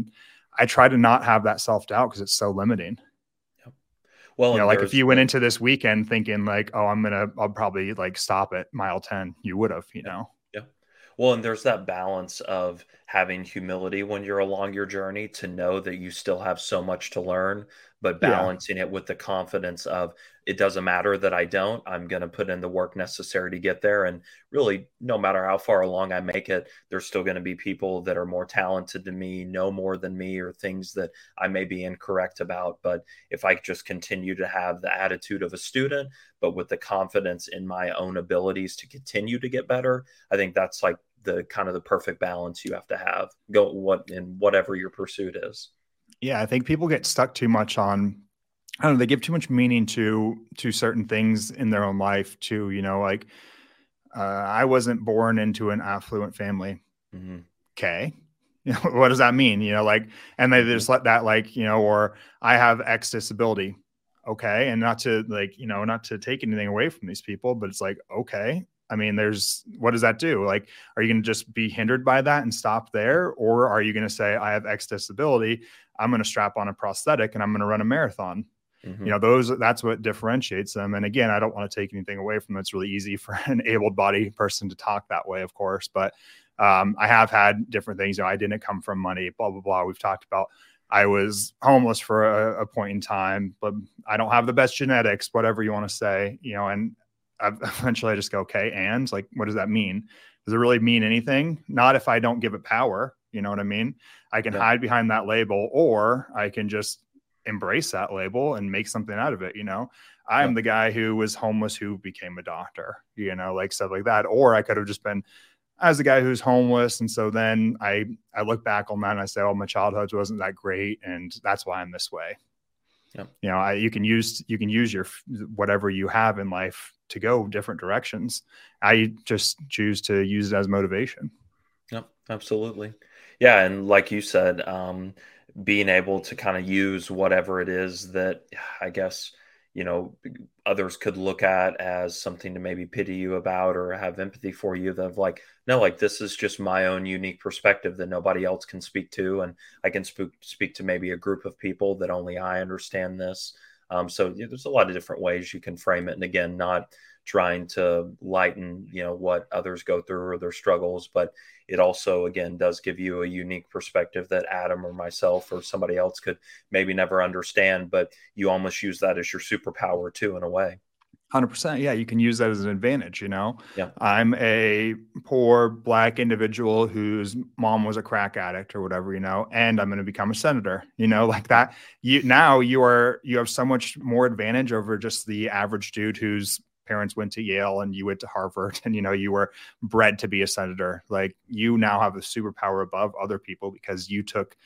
i try to not have that self-doubt because it's so limiting. Well you know, like if you went into this weekend thinking like oh i'm gonna i'll probably like stop at mile 10 you would have you know? Yeah. Well and there's that balance of having humility when you're along your journey to know that you still have so much to learn, but balancing yeah. it with the confidence of it doesn't matter that I don't, I'm going to put in the work necessary to get there. And really, no matter how far along I make it, there's still going to be people that are more talented than me, know more than me, or things that I may be incorrect about. But if I just continue to have the attitude of a student, but with the confidence in my own abilities to continue to get better, I think that's like the kind of the perfect balance you have to have go what in whatever your pursuit is yeah i think people get stuck too much on i don't know they give too much meaning to to certain things in their own life too you know like uh, i wasn't born into an affluent family mm-hmm. okay you know what does that mean you know like and they mm-hmm. just let that like you know or i have x disability okay and not to like you know not to take anything away from these people but it's like okay I mean, there's what does that do? Like, are you going to just be hindered by that and stop there? Or are you going to say, I have X disability, I'm going to strap on a prosthetic and I'm going to run a marathon? Mm-hmm. You know, those that's what differentiates them. And again, I don't want to take anything away from them. It's really easy for an able-bodied person to talk that way, of course. But um, I have had different things. You know, I didn't come from money, blah, blah, blah. We've talked about I was homeless for a, a, point in time, but I don't have the best genetics, whatever you want to say, you know, and eventually I just go, okay, and like, what does that mean? Does it really mean anything? Not if I don't give it power. You know what I mean? I can yeah. hide behind that label, or I can just embrace that label and make something out of it. You know, I'm yeah. the guy who was homeless who became a doctor, you know, like stuff like that. Or I could have just been as the guy who's homeless. And so then I I look back on that and I say, oh, my childhood wasn't that great, and that's why I'm this way. Yeah. You know, I, you can use you can use your whatever you have in life to go different directions. I just choose to use it as motivation. Yep, absolutely. Yeah, and like you said, um, being able to kind of use whatever it is that I guess you know others could look at as something to maybe pity you about or have empathy for you that like no like this is just my own unique perspective that nobody else can speak to and i can speak speak to maybe a group of people that only i understand this um, so yeah, there's a lot of different ways you can frame it, and again, not trying to lighten you know what others go through or their struggles, but it also again does give you a unique perspective that Adam or myself or somebody else could maybe never understand, but you almost use that as your superpower too in a way. 100% yeah you can use that as an advantage you know? Yeah. I'm a poor black individual whose mom was a crack addict or whatever you know and i'm going to become a senator you know? Like that you now you are you have so much more advantage over just the average dude whose parents went to yale and you went to harvard and you know you were bred to be a senator. Like you now have a superpower above other people because you took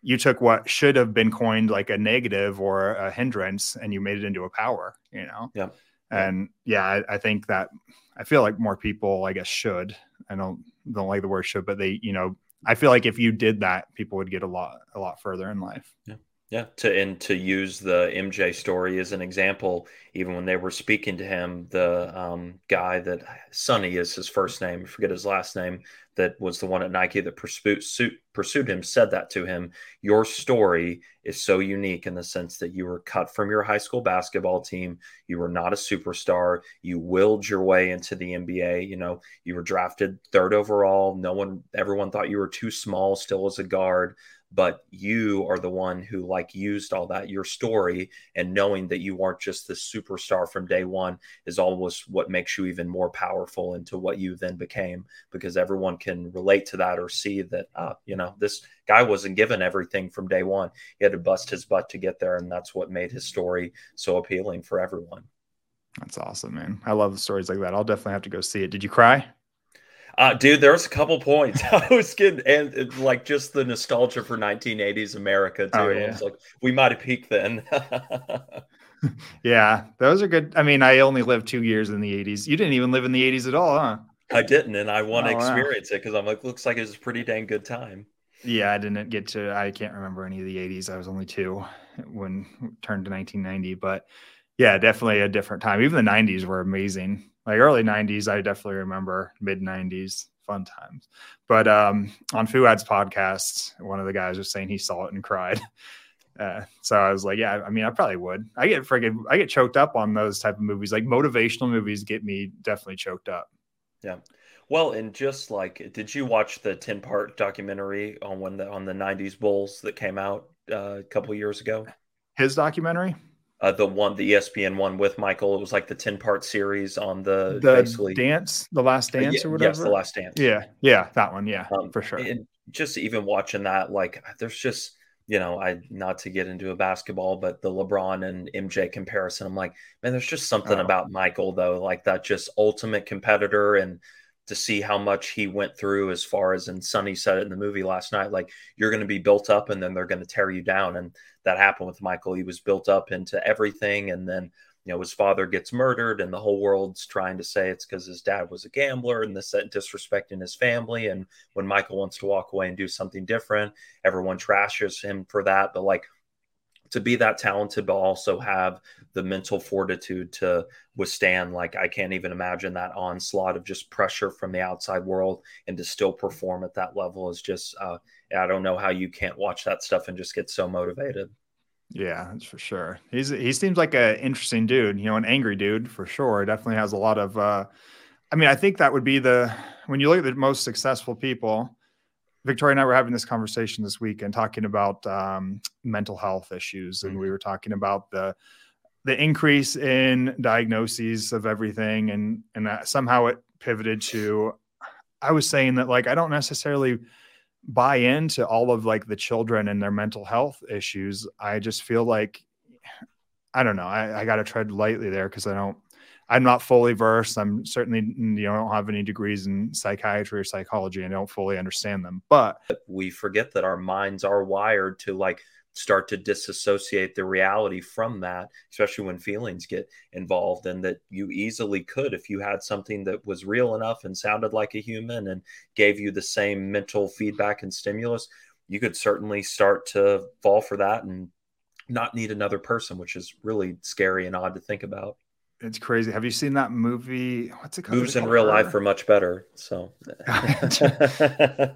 you took what should have been coined like a negative or a hindrance and you made it into a power you know? Yeah and yeah, I, I, think that I feel like more people, I guess, should. I don't don't like the word should, but they, you know, I feel like if you did that, people would get a lot a lot further in life. Yeah. Yeah, to and to use the MJ story as an example, even when they were speaking to him, the um, guy that Sonny is his first name, I forget his last name, that was the one at Nike that pursued, him, said that to him. Your story is so unique in the sense that you were cut from your high school basketball team. You were not a superstar. You willed your way into the NBA. You know, you were drafted third overall. No one, everyone thought you were too small still as a guard but you are the one who like used all that. Your story and knowing that you weren't just the superstar from day one is almost what makes you even more powerful into what you then became because everyone can relate to that or see that uh, you know this guy wasn't given everything from day one. He had to bust his butt to get there and that's what made his story so appealing for everyone. That's awesome man. I love stories like that. I'll definitely have to go see it. Did you cry uh, dude, there's a couple points I was getting, and, and, like just the nostalgia for 1980s America too. Oh, yeah. like, we might have peaked then. yeah, those are good. I mean, I only lived two years in the 80s. You didn't even live in the 80s at all, huh? I didn't, and I want to oh, experience wow. it because I'm like, looks like it was a pretty dang good time. Yeah, I didn't get to. I can't remember any of the 80s. I was only two when turned to 1990, but yeah, definitely a different time. Even the 90s were amazing like early 90s i definitely remember mid 90s fun times. But um on Fouad's podcast one of the guys was saying he saw it and cried. Uh, so i was like yeah i mean i probably would. I get friggin i get choked up on those type of movies. Like motivational movies get me definitely choked up. Yeah. Well and just like did you watch the 10 part documentary on when the on the 90s bulls that came out uh, a couple years ago? His documentary uh, the one, the ESPN one with Michael. It was like the ten part series on the the basically, dance, the last dance, uh, or whatever. Yes, the last dance. Yeah, yeah, that one. Yeah, um, for sure. And just even watching that, like, there's just you know, I not to get into a basketball, but the LeBron and MJ comparison, I'm like, man, there's just something oh. about Michael though, like that just ultimate competitor and to see how much he went through as far as and Sonny said it in the movie last night, like you're going to be built up and then they're going to tear you down. And that happened with Michael. He was built up into everything. And then, you know, his father gets murdered and the whole world's trying to say it's because his dad was a gambler and this disrespecting his family. And when Michael wants to walk away and do something different, everyone trashes him for that. But like to be that talented, but also have the mental fortitude to withstand. Like, I can't even imagine that onslaught of just pressure from the outside world and to still perform at that level is just, uh, I don't know how you can't watch that stuff and just get so motivated. Yeah, that's for sure. He's he seems like an interesting dude, you know, an angry dude for sure. Definitely has a lot of uh I mean, I think that would be the when you look at the most successful people, Victoria and I were having this conversation this week and talking about um, mental health issues, and mm-hmm. we were talking about the the increase in diagnoses of everything, and and somehow it pivoted to. I was saying that like I don't necessarily buy into all of like the children and their mental health issues. I just feel like I don't know. I, I got to tread lightly there because I don't I'm not fully versed. I'm certainly you know I don't have any degrees in psychiatry or psychology. and I don't fully understand them. But we forget that our minds are wired to like start to disassociate the reality from that, especially when feelings get involved, and that you easily could if you had something that was real enough and sounded like a human and gave you the same mental feedback and stimulus. You could certainly start to fall for that and not need another person, which is really scary and odd to think about it's crazy. Have you seen that movie? What's it called? Moves in real her? life are much better. So,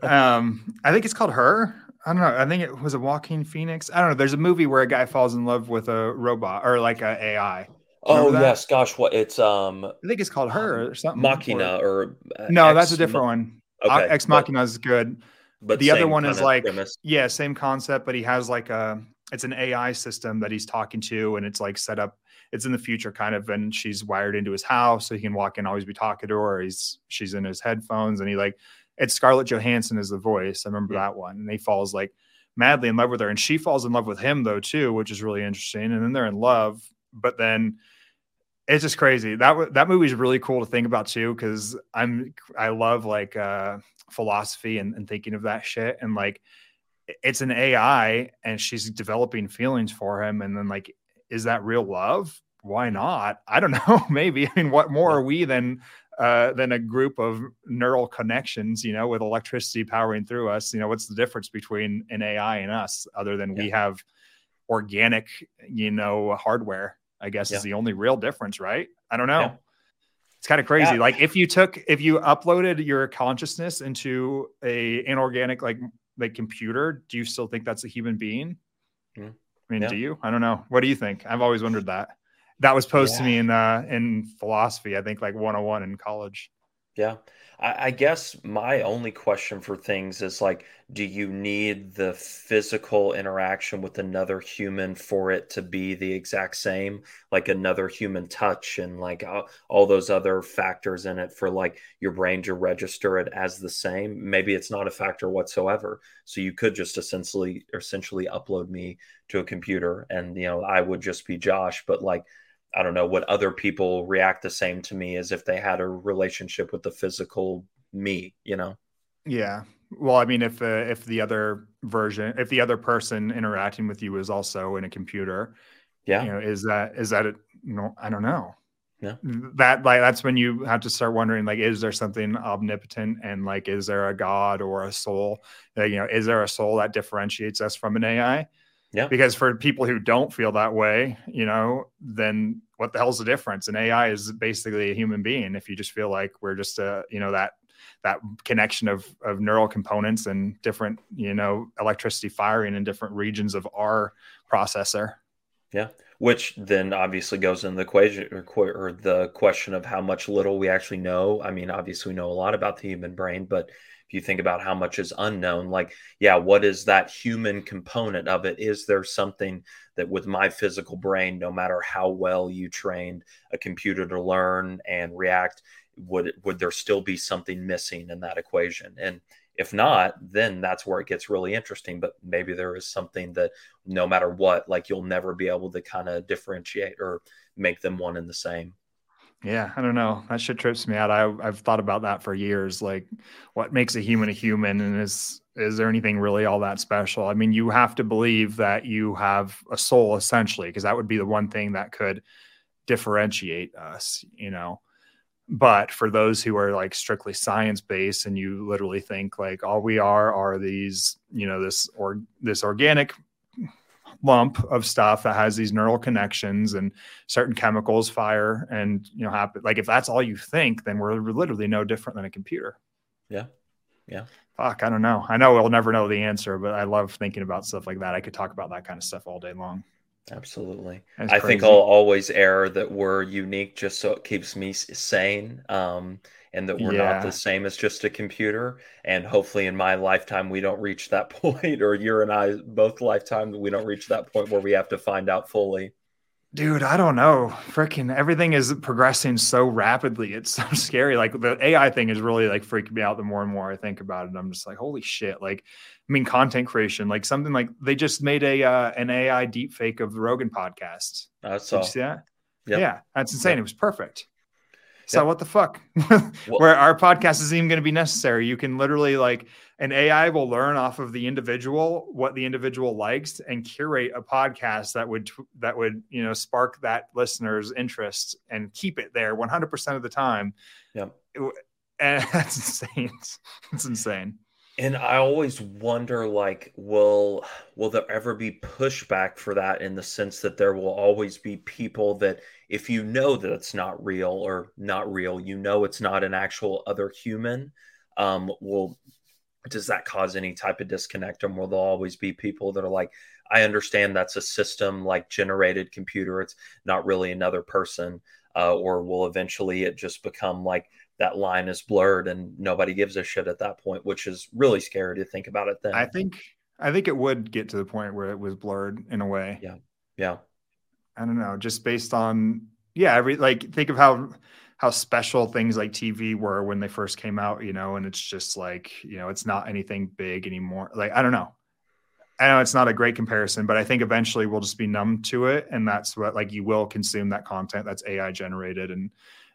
um, I think it's called Her. I don't know. I think it was a Joaquin Phoenix. I don't know. There's a movie where a guy falls in love with a robot or like a AI. oh that? yes, gosh, what it's um. I think it's called Her or something. Machina or, or no, Ex- that's a different one. Okay, Ex Machina is good. But the other one is like premise. yeah, same concept, but he has like a it's an AI system that he's talking to, and it's like set up it's in the future kind of and she's wired into his house so he can walk in always be talking to her he's she's in his headphones and he like it's scarlett johansson is the voice i remember yeah. that one and he falls like madly in love with her and she falls in love with him though too which is really interesting and then they're in love but then it's just crazy that that movie is really cool to think about too because i'm i love like uh philosophy and, and thinking of that shit and like it's an ai and she's developing feelings for him and then like is that real love? Why not? I don't know. Maybe. I mean, what more are we than uh, than a group of neural connections? You know, with electricity powering through us. You know, what's the difference between an AI and us, other than yeah. we have organic, you know, hardware? I guess Yeah. is the only real difference, right? I don't know. Yeah. It's kind of crazy. Like if you took if you uploaded your consciousness into a inorganic like like computer, do you still think that's a human being? Mm. I mean, Yeah. do you? I don't know. What do you think? I've always wondered that. That was posed to me in uh in philosophy, I think like 101 in college. Yeah. I, I guess my only question for things is like, do you need the physical interaction with another human for it to be the exact same? Like another human touch and like all, all those other factors in it for like your brain to register it as the same? Maybe it's not a factor whatsoever. So you could just essentially essentially upload me to a computer and you know, I would just be Josh, but like I don't know, what other people react the same to me as if they had a relationship with the physical me, you know? Yeah. Well, I mean, if uh, if the other version, if the other person interacting with you is also in a computer, Yeah. you know, is that is that it? You know, I don't know. Yeah. That like that's when you have to start wondering like, is there something omnipotent and like, is there a god or a soul? Uh, you know, is there a soul that differentiates us from an AI? Yeah. Because for people who don't feel that way, you know, then what the hell's the difference? An AI is basically a human being. If you just feel like we're just a, you know, that that connection of of neural components and different, you know, electricity firing in different regions of our processor. Yeah. Which then obviously goes in the equation or, or the question of how much little we actually know. I mean, obviously we know a lot about the human brain, but if you think about how much is unknown, like, yeah, what is that human component of it? Is there something that with my physical brain, no matter how well you trained a computer to learn and react, would would there still be something missing in that equation? And if not, then that's where it gets really interesting. But maybe there is something that no matter what, like you'll never be able to kind of differentiate or make them one and the same. Yeah, I don't know. That shit trips me out. I, I've thought about that for years. Like, what makes a human a human, and is is there anything really all that special? I mean, you have to believe that you have a soul, essentially, because that would be the one thing that could differentiate us. You know, but for those who are like strictly science based, and you literally think like all we are are these, you know, this or this organic lump of stuff that has these neural connections and certain chemicals fire and you know happen like if that's all you think then we're literally no different than a computer Yeah. Yeah. fuck i don't know i know we'll never know the answer but i love thinking about stuff like that i could talk about that kind of stuff all day long Absolutely. I think. I'll always err that we're unique just so it keeps me sane um, and that we're Yeah. not the same as just a computer. And hopefully in my lifetime, we don't reach that point, or your and I both lifetime, we don't reach that point where we have to find out fully. dude i don't know freaking everything is progressing so rapidly it's so scary like the ai thing is really like freaking me out the more and more i think about it i'm just like holy shit like i mean content creation like something like they just made a uh, an ai deep fake of the rogan podcast That's Did you see that? Yep. Yeah, that's insane. Yep. It was perfect. So Yep. what the fuck? Where our podcast isn't even going to be necessary. You can literally like an AI will learn off of the individual what the individual likes and curate a podcast that would that would you know spark that listener's interest and keep it there 100% of the time. Yep. And that's insane. It's insane. And I always wonder, like, will will there ever be pushback for that in the sense that there will always be people that, if you know that it's not real or not real, you know it's not an actual other human, um, will does that cause any type of disconnect, or will there always be people that are like, I understand that's a system like generated computer, it's not really another person, uh, or will eventually it just become like that line is blurred and nobody gives a shit at that point, which is really scary to think about it then. I think I think it would get to the point where it was blurred in a way. Yeah. yeah. I don't know, just based on yeah, every like think of how how special things like TV were when they first came out, you know, and it's just like, you know, it's not anything big anymore. Like I don't know. I know it's not a great comparison, but I think eventually we'll just be numb to it and that's what like you will consume that content that's AI generated and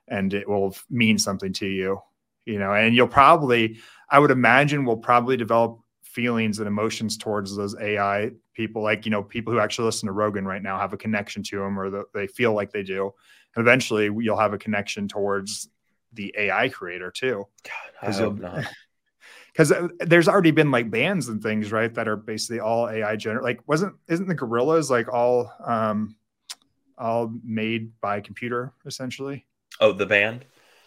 and it will mean something to you, you know, and you'll probably I would imagine we'll probably develop feelings and emotions towards those AI people, like you know, people who actually listen to Rogan right now have a connection to him, or the, they feel like they do. And eventually, you'll have a connection towards the AI creator too, God, I 'Cause hope not. because there's already been like bands and things, right, that are basically all AI generated. Like, wasn't isn't the Gorillaz like all um all made by computer, essentially. Oh, the band.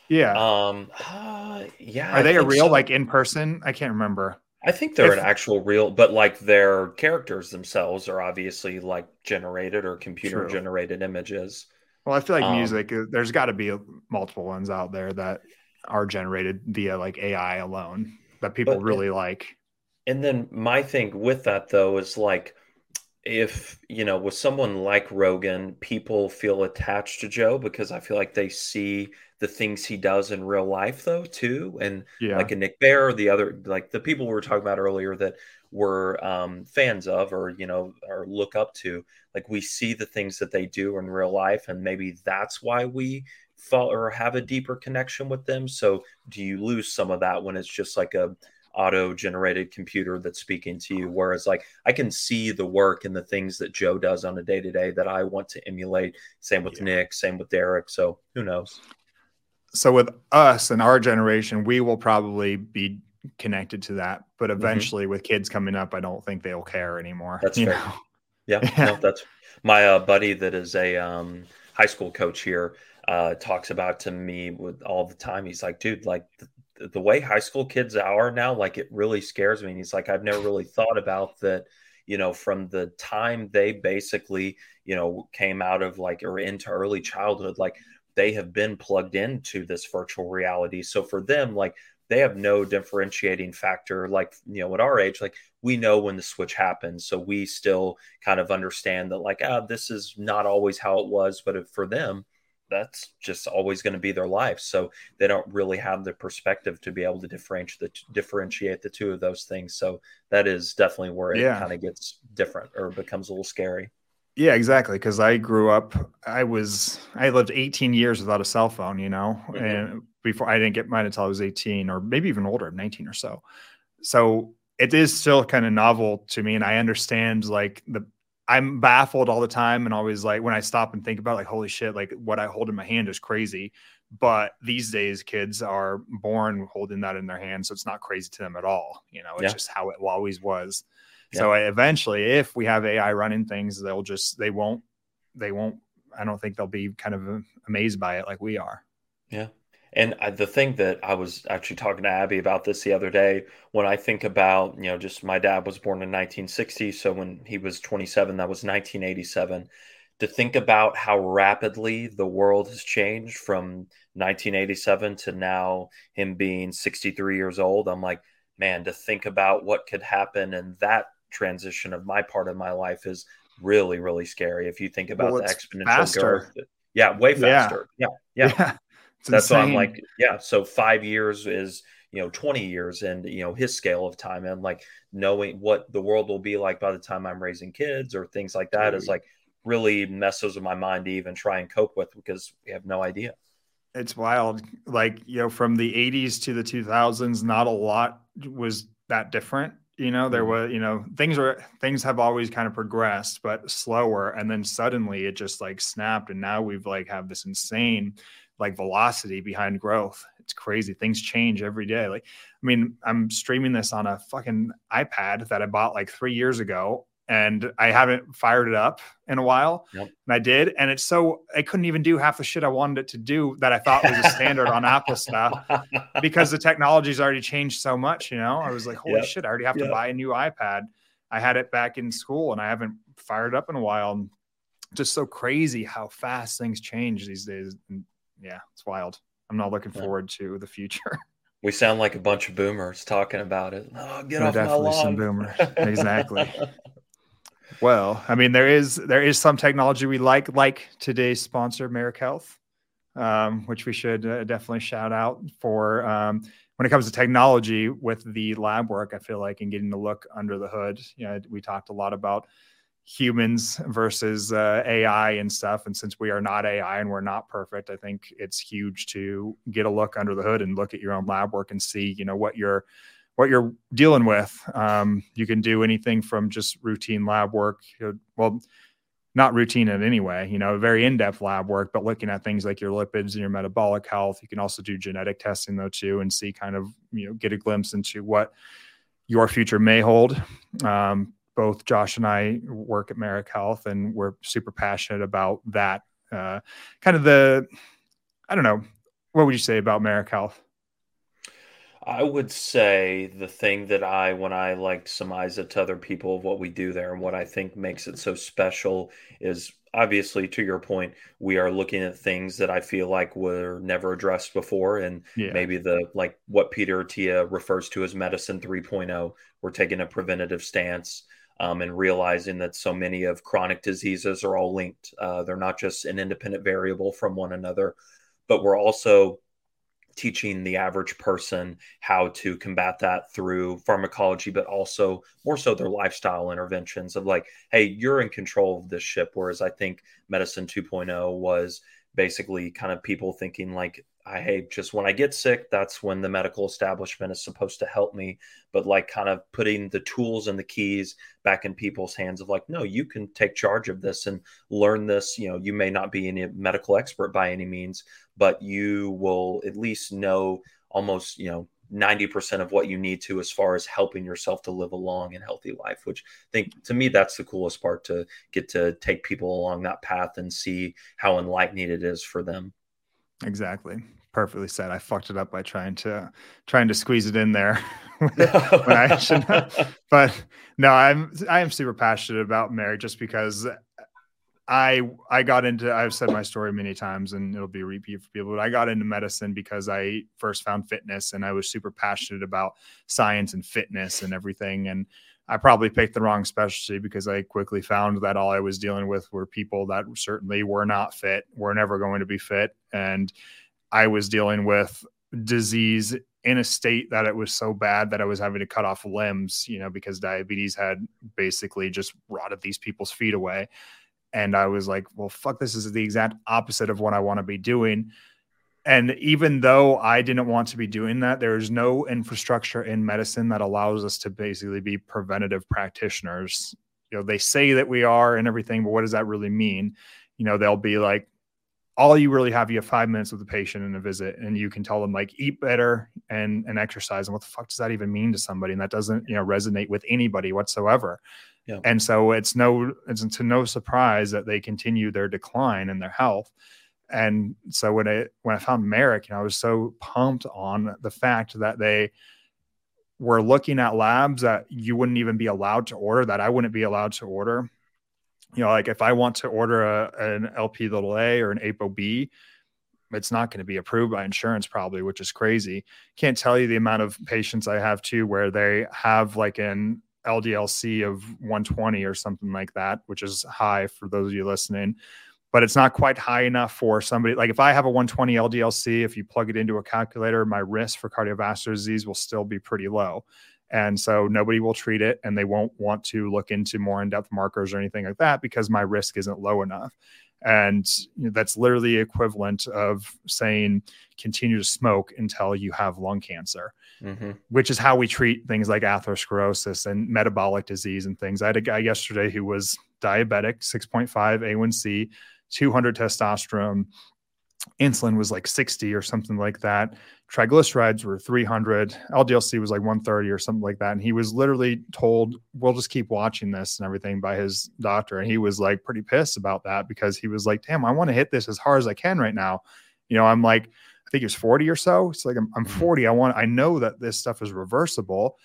Yeah. Um. Uh, yeah. Are I they a real so. like in person? I can't remember. I think they're if, an actual real, but like their characters themselves are obviously like generated or computer true. generated images. Well, I feel like um, music. Uh, there's got to be multiple ones out there that are generated via like AI alone that people really like. And then my thing with that though is like if you know with someone like Rogan, people feel attached to Joe because I feel like they see the things he does in real life though too, and yeah. like a Nick Bare or the other like the people we were talking about earlier that we're um, fans of or you know or look up to like we see the things that they do in real life and maybe that's why we fall or have a deeper connection with them so do you lose some of that when it's just like a auto generated computer that's speaking to you. Whereas, like, I can see the work and the things that Joe does on a day to day that I want to emulate. Same with yeah. Nick, same with Derek. So, who knows? So, with us and our generation, we will probably be connected to that. But mm-hmm. eventually, mm-hmm. with kids coming up, I don't think they'll care anymore. That's fair. Know? Yeah, yeah. No, that's my uh, buddy that is a um, high school coach here. Uh, talks about to me with all the time. He's like, dude, like the, the way high school kids are now, like it really scares me. And he's like, I've never really thought about that, you know, from the time they basically, you know, came out of like or into early childhood, like they have been plugged into this virtual reality. So for them, like they have no differentiating factor like you know at our age like we know when the switch happens so we still kind of understand that like ah this is not always how it was but for them that's just always going to be their life. So they don't really have the perspective to be able to differentiate the differentiate the two of those things. So that is definitely where it yeah. kind of gets different or becomes a little scary. Yeah, exactly. Because I grew up, I was, I lived 18 years without a cell phone, you know, mm-hmm. and before I didn't get mine until I was 18 or maybe even older, 19 or so. So it is still kind of novel to me. And I understand like the I'm baffled all the time and always like when I stop and think about like holy shit like what I hold in my hand is crazy but these days kids are born holding that in their hand so it's not crazy to them at all you know it's yeah. just how it always was yeah. so eventually if we have AI running things they'll just they won't they won't I don't think they'll be kind of uh, amazed by it like we are yeah and I, the thing that I was actually talking to Abby about this the other day, when I think about, you know, just my dad was born in 1960. So when he was 27, that was 1987. To think about how rapidly the world has changed from 1987 to now him being 63 years old, I'm like, man, to think about what could happen in that transition of my part of my life is really, really scary. If you think about well, the exponential faster. growth. Yeah, way faster. yeah. yeah. yeah. It's That's insane. why I'm like, yeah. So five years is you know 20 years and you know his scale of time and like knowing what the world will be like by the time I'm raising kids or things like that is like really messes with my mind to even try and cope with because we have no idea. It's wild. Like, you know, from the 80s to the 2000s, not a lot was that different. You know, there mm-hmm. was, you know, things are things have always kind of progressed, but slower. And then suddenly it just like snapped. And now we've like have this insane like velocity behind growth. It's crazy. Things change every day. Like, I mean, I'm streaming this on a fucking iPad that I bought like three years ago and I haven't fired it up in a while. Yep. And I did. And it's so I couldn't even do half the shit I wanted it to do that I thought was a standard on Apple stuff because the technology's already changed so much. You know, I was like, holy yep. shit, I already have yep. to buy a new iPad. I had it back in school and I haven't fired it up in a while. And just so crazy how fast things change these days. And yeah, it's wild. I'm not looking forward to the future. We sound like a bunch of boomers talking about it. Oh, get We're off definitely my lawn. some boomers. exactly. Well, I mean, there is there is some technology we like, like today's sponsor, Marek Health, um, which we should uh, definitely shout out for. Um, when it comes to technology with the lab work, I feel like and getting the look under the hood. You know, we talked a lot about humans versus uh, AI and stuff. And since we are not AI and we're not perfect, I think it's huge to get a look under the hood and look at your own lab work and see, you know, what you're what you're dealing with. Um, you can do anything from just routine lab work, well, not routine in any way, you know, very in-depth lab work, but looking at things like your lipids and your metabolic health. You can also do genetic testing though too, and see kind of you know get a glimpse into what your future may hold. Um, both Josh and I work at Marek Health, and we're super passionate about that. Uh, kind of the, I don't know, what would you say about Marek Health? I would say the thing that I, when I like it to other people of what we do there and what I think makes it so special is obviously to your point, we are looking at things that I feel like were never addressed before. And yeah. maybe the like what Peter Attia refers to as medicine 3.0, we're taking a preventative stance. Um, and realizing that so many of chronic diseases are all linked. Uh, they're not just an independent variable from one another, but we're also teaching the average person how to combat that through pharmacology, but also more so their lifestyle interventions of like, hey, you're in control of this ship. Whereas I think medicine 2.0 was basically kind of people thinking like I just when I get sick, that's when the medical establishment is supposed to help me. But like kind of putting the tools and the keys back in people's hands of like, no, you can take charge of this and learn this. You know, you may not be any medical expert by any means, but you will at least know almost, you know, 90% of what you need to as far as helping yourself to live a long and healthy life which i think to me that's the coolest part to get to take people along that path and see how enlightening it is for them exactly perfectly said. I fucked it up by trying to trying to squeeze it in there when I should But no, I'm I am super passionate about Marek just because I I got into I've said my story many times and it'll be a repeat for people, but I got into medicine because I first found fitness and I was super passionate about science and fitness and everything. And I probably picked the wrong specialty because I quickly found that all I was dealing with were people that certainly were not fit, were never going to be fit. And I was dealing with disease in a state that it was so bad that I was having to cut off limbs, you know, because diabetes had basically just rotted these people's feet away. And I was like, well, fuck, this is the exact opposite of what I want to be doing. And even though I didn't want to be doing that, there is no infrastructure in medicine that allows us to basically be preventative practitioners. You know, they say that we are and everything, but what does that really mean? You know, they'll be like, all you really have you have five minutes with the patient in a visit and you can tell them like eat better and and exercise and what the fuck does that even mean to somebody? And that doesn't you know resonate with anybody whatsoever. Yeah. and so it's no it's to no surprise that they continue their decline in their health. And so when i when i found Marek you know i was so pumped on the fact that they were looking at labs that you wouldn't even be allowed to order that i wouldn't be allowed to order you know, like if I want to order a, an LP little A or an ApoB, it's not going to be approved by insurance probably, which is crazy. Can't tell you the amount of patients I have too where they have like an LDLC of 120 or something like that, which is high for those of you listening, but it's not quite high enough for somebody like if I have a 120 LDLC, if you plug it into a calculator, my risk for cardiovascular disease will still be pretty low. And so nobody will treat it and they won't want to look into more in depth markers or anything like that because my risk isn't low enough. And you know, that's literally equivalent of saying continue to smoke until you have lung cancer, mm-hmm. which is how we treat things like atherosclerosis and metabolic disease and things. I had a guy yesterday who was diabetic, 6.5 A1C, 200 testosterone, insulin was like 60 or something like that. Triglycerides were 300. LDLC was like 130 or something like that. And he was literally told, we'll just keep watching this and everything by his doctor. And he was like pretty pissed about that because he was like, damn, I want to hit this as hard as I can right now. You know, I'm like, I think he was 40 or so. It's like, I'm, I'm mm-hmm. 40. I want, I know that this stuff is reversible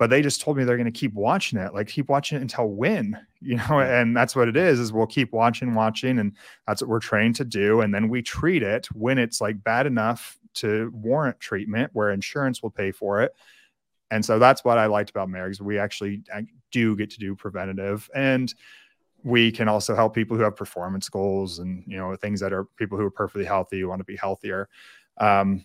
but they just told me they're going to keep watching it like keep watching it until when you know and that's what it is is we'll keep watching watching and that's what we're trained to do and then we treat it when it's like bad enough to warrant treatment where insurance will pay for it and so that's what i liked about Marek's we actually do get to do preventative and we can also help people who have performance goals and you know things that are people who are perfectly healthy who want to be healthier um,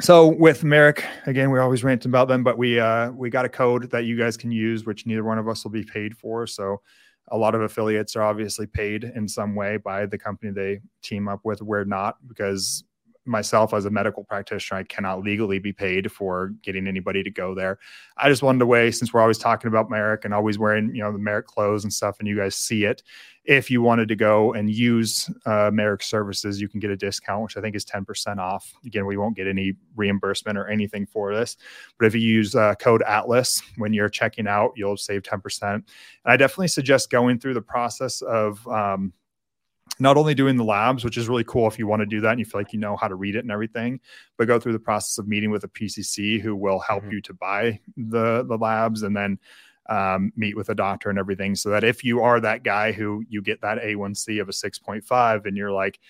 so with Marek, again, we always rant about them, but we uh, we got a code that you guys can use, which neither one of us will be paid for. So a lot of affiliates are obviously paid in some way by the company they team up with. We're not because myself as a medical practitioner, I cannot legally be paid for getting anybody to go there. I just wanted to weigh since we're always talking about Marek and always wearing, you know, the Marek clothes and stuff, and you guys see it. If you wanted to go and use uh, Marek services, you can get a discount, which I think is 10% off. Again, we won't get any reimbursement or anything for this. But if you use uh, code ATLAS when you're checking out, you'll save 10%. And I definitely suggest going through the process of, um, not only doing the labs, which is really cool if you want to do that and you feel like you know how to read it and everything, but go through the process of meeting with a PCC who will help mm-hmm. you to buy the the labs and then um, meet with a doctor and everything. So that if you are that guy who you get that A1C of a 6.5 and you're like,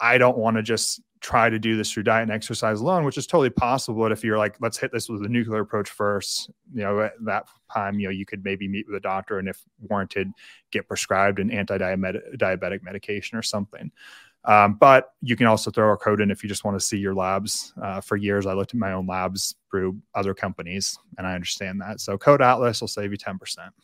I don't want to just try to do this through diet and exercise alone, which is totally possible. But if you're like, let's hit this with a nuclear approach first, you know, at that time, you know, you could maybe meet with a doctor and if warranted, get prescribed an anti-diabetic medication or something. Um, but you can also throw a code in if you just want to see your labs. Uh, for years, I looked at my own labs through other companies, and I understand that. So code Atlas will save you ten percent.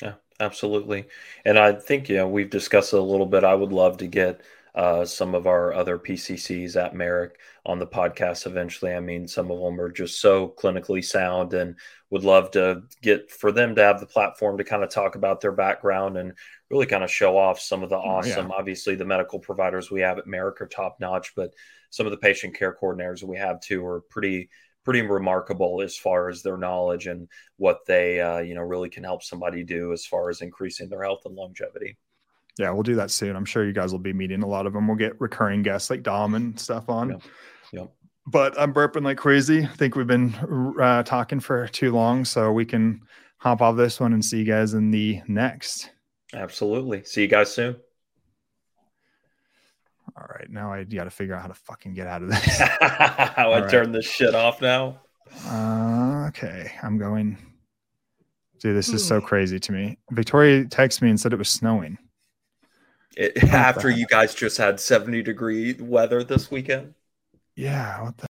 Yeah, absolutely. And I think you know we've discussed it a little bit. I would love to get uh, some of our other PCCs at Marek on the podcast eventually. I mean, some of them are just so clinically sound and would love to get for them to have the platform to kind of talk about their background and really kind of show off some of the awesome, oh, yeah. obviously, the medical providers we have at Marek are top notch, but some of the patient care coordinators we have too are pretty pretty remarkable as far as their knowledge and what they uh, you know really can help somebody do as far as increasing their health and longevity yeah, we'll do that soon. I'm sure you guys will be meeting a lot of them. We'll get recurring guests like Dom and stuff on. Yep. yep. But I'm burping like crazy. I think we've been uh, talking for too long, so we can hop off this one and see you guys in the next. Absolutely. See you guys soon. All right, now I got to figure out how to fucking get out of this. how I right. turn this shit off now. Uh, okay, I'm going. Dude, this is so crazy to me. Victoria texted me and said it was snowing. It, after you guys just had 70 degree weather this weekend? Yeah. What the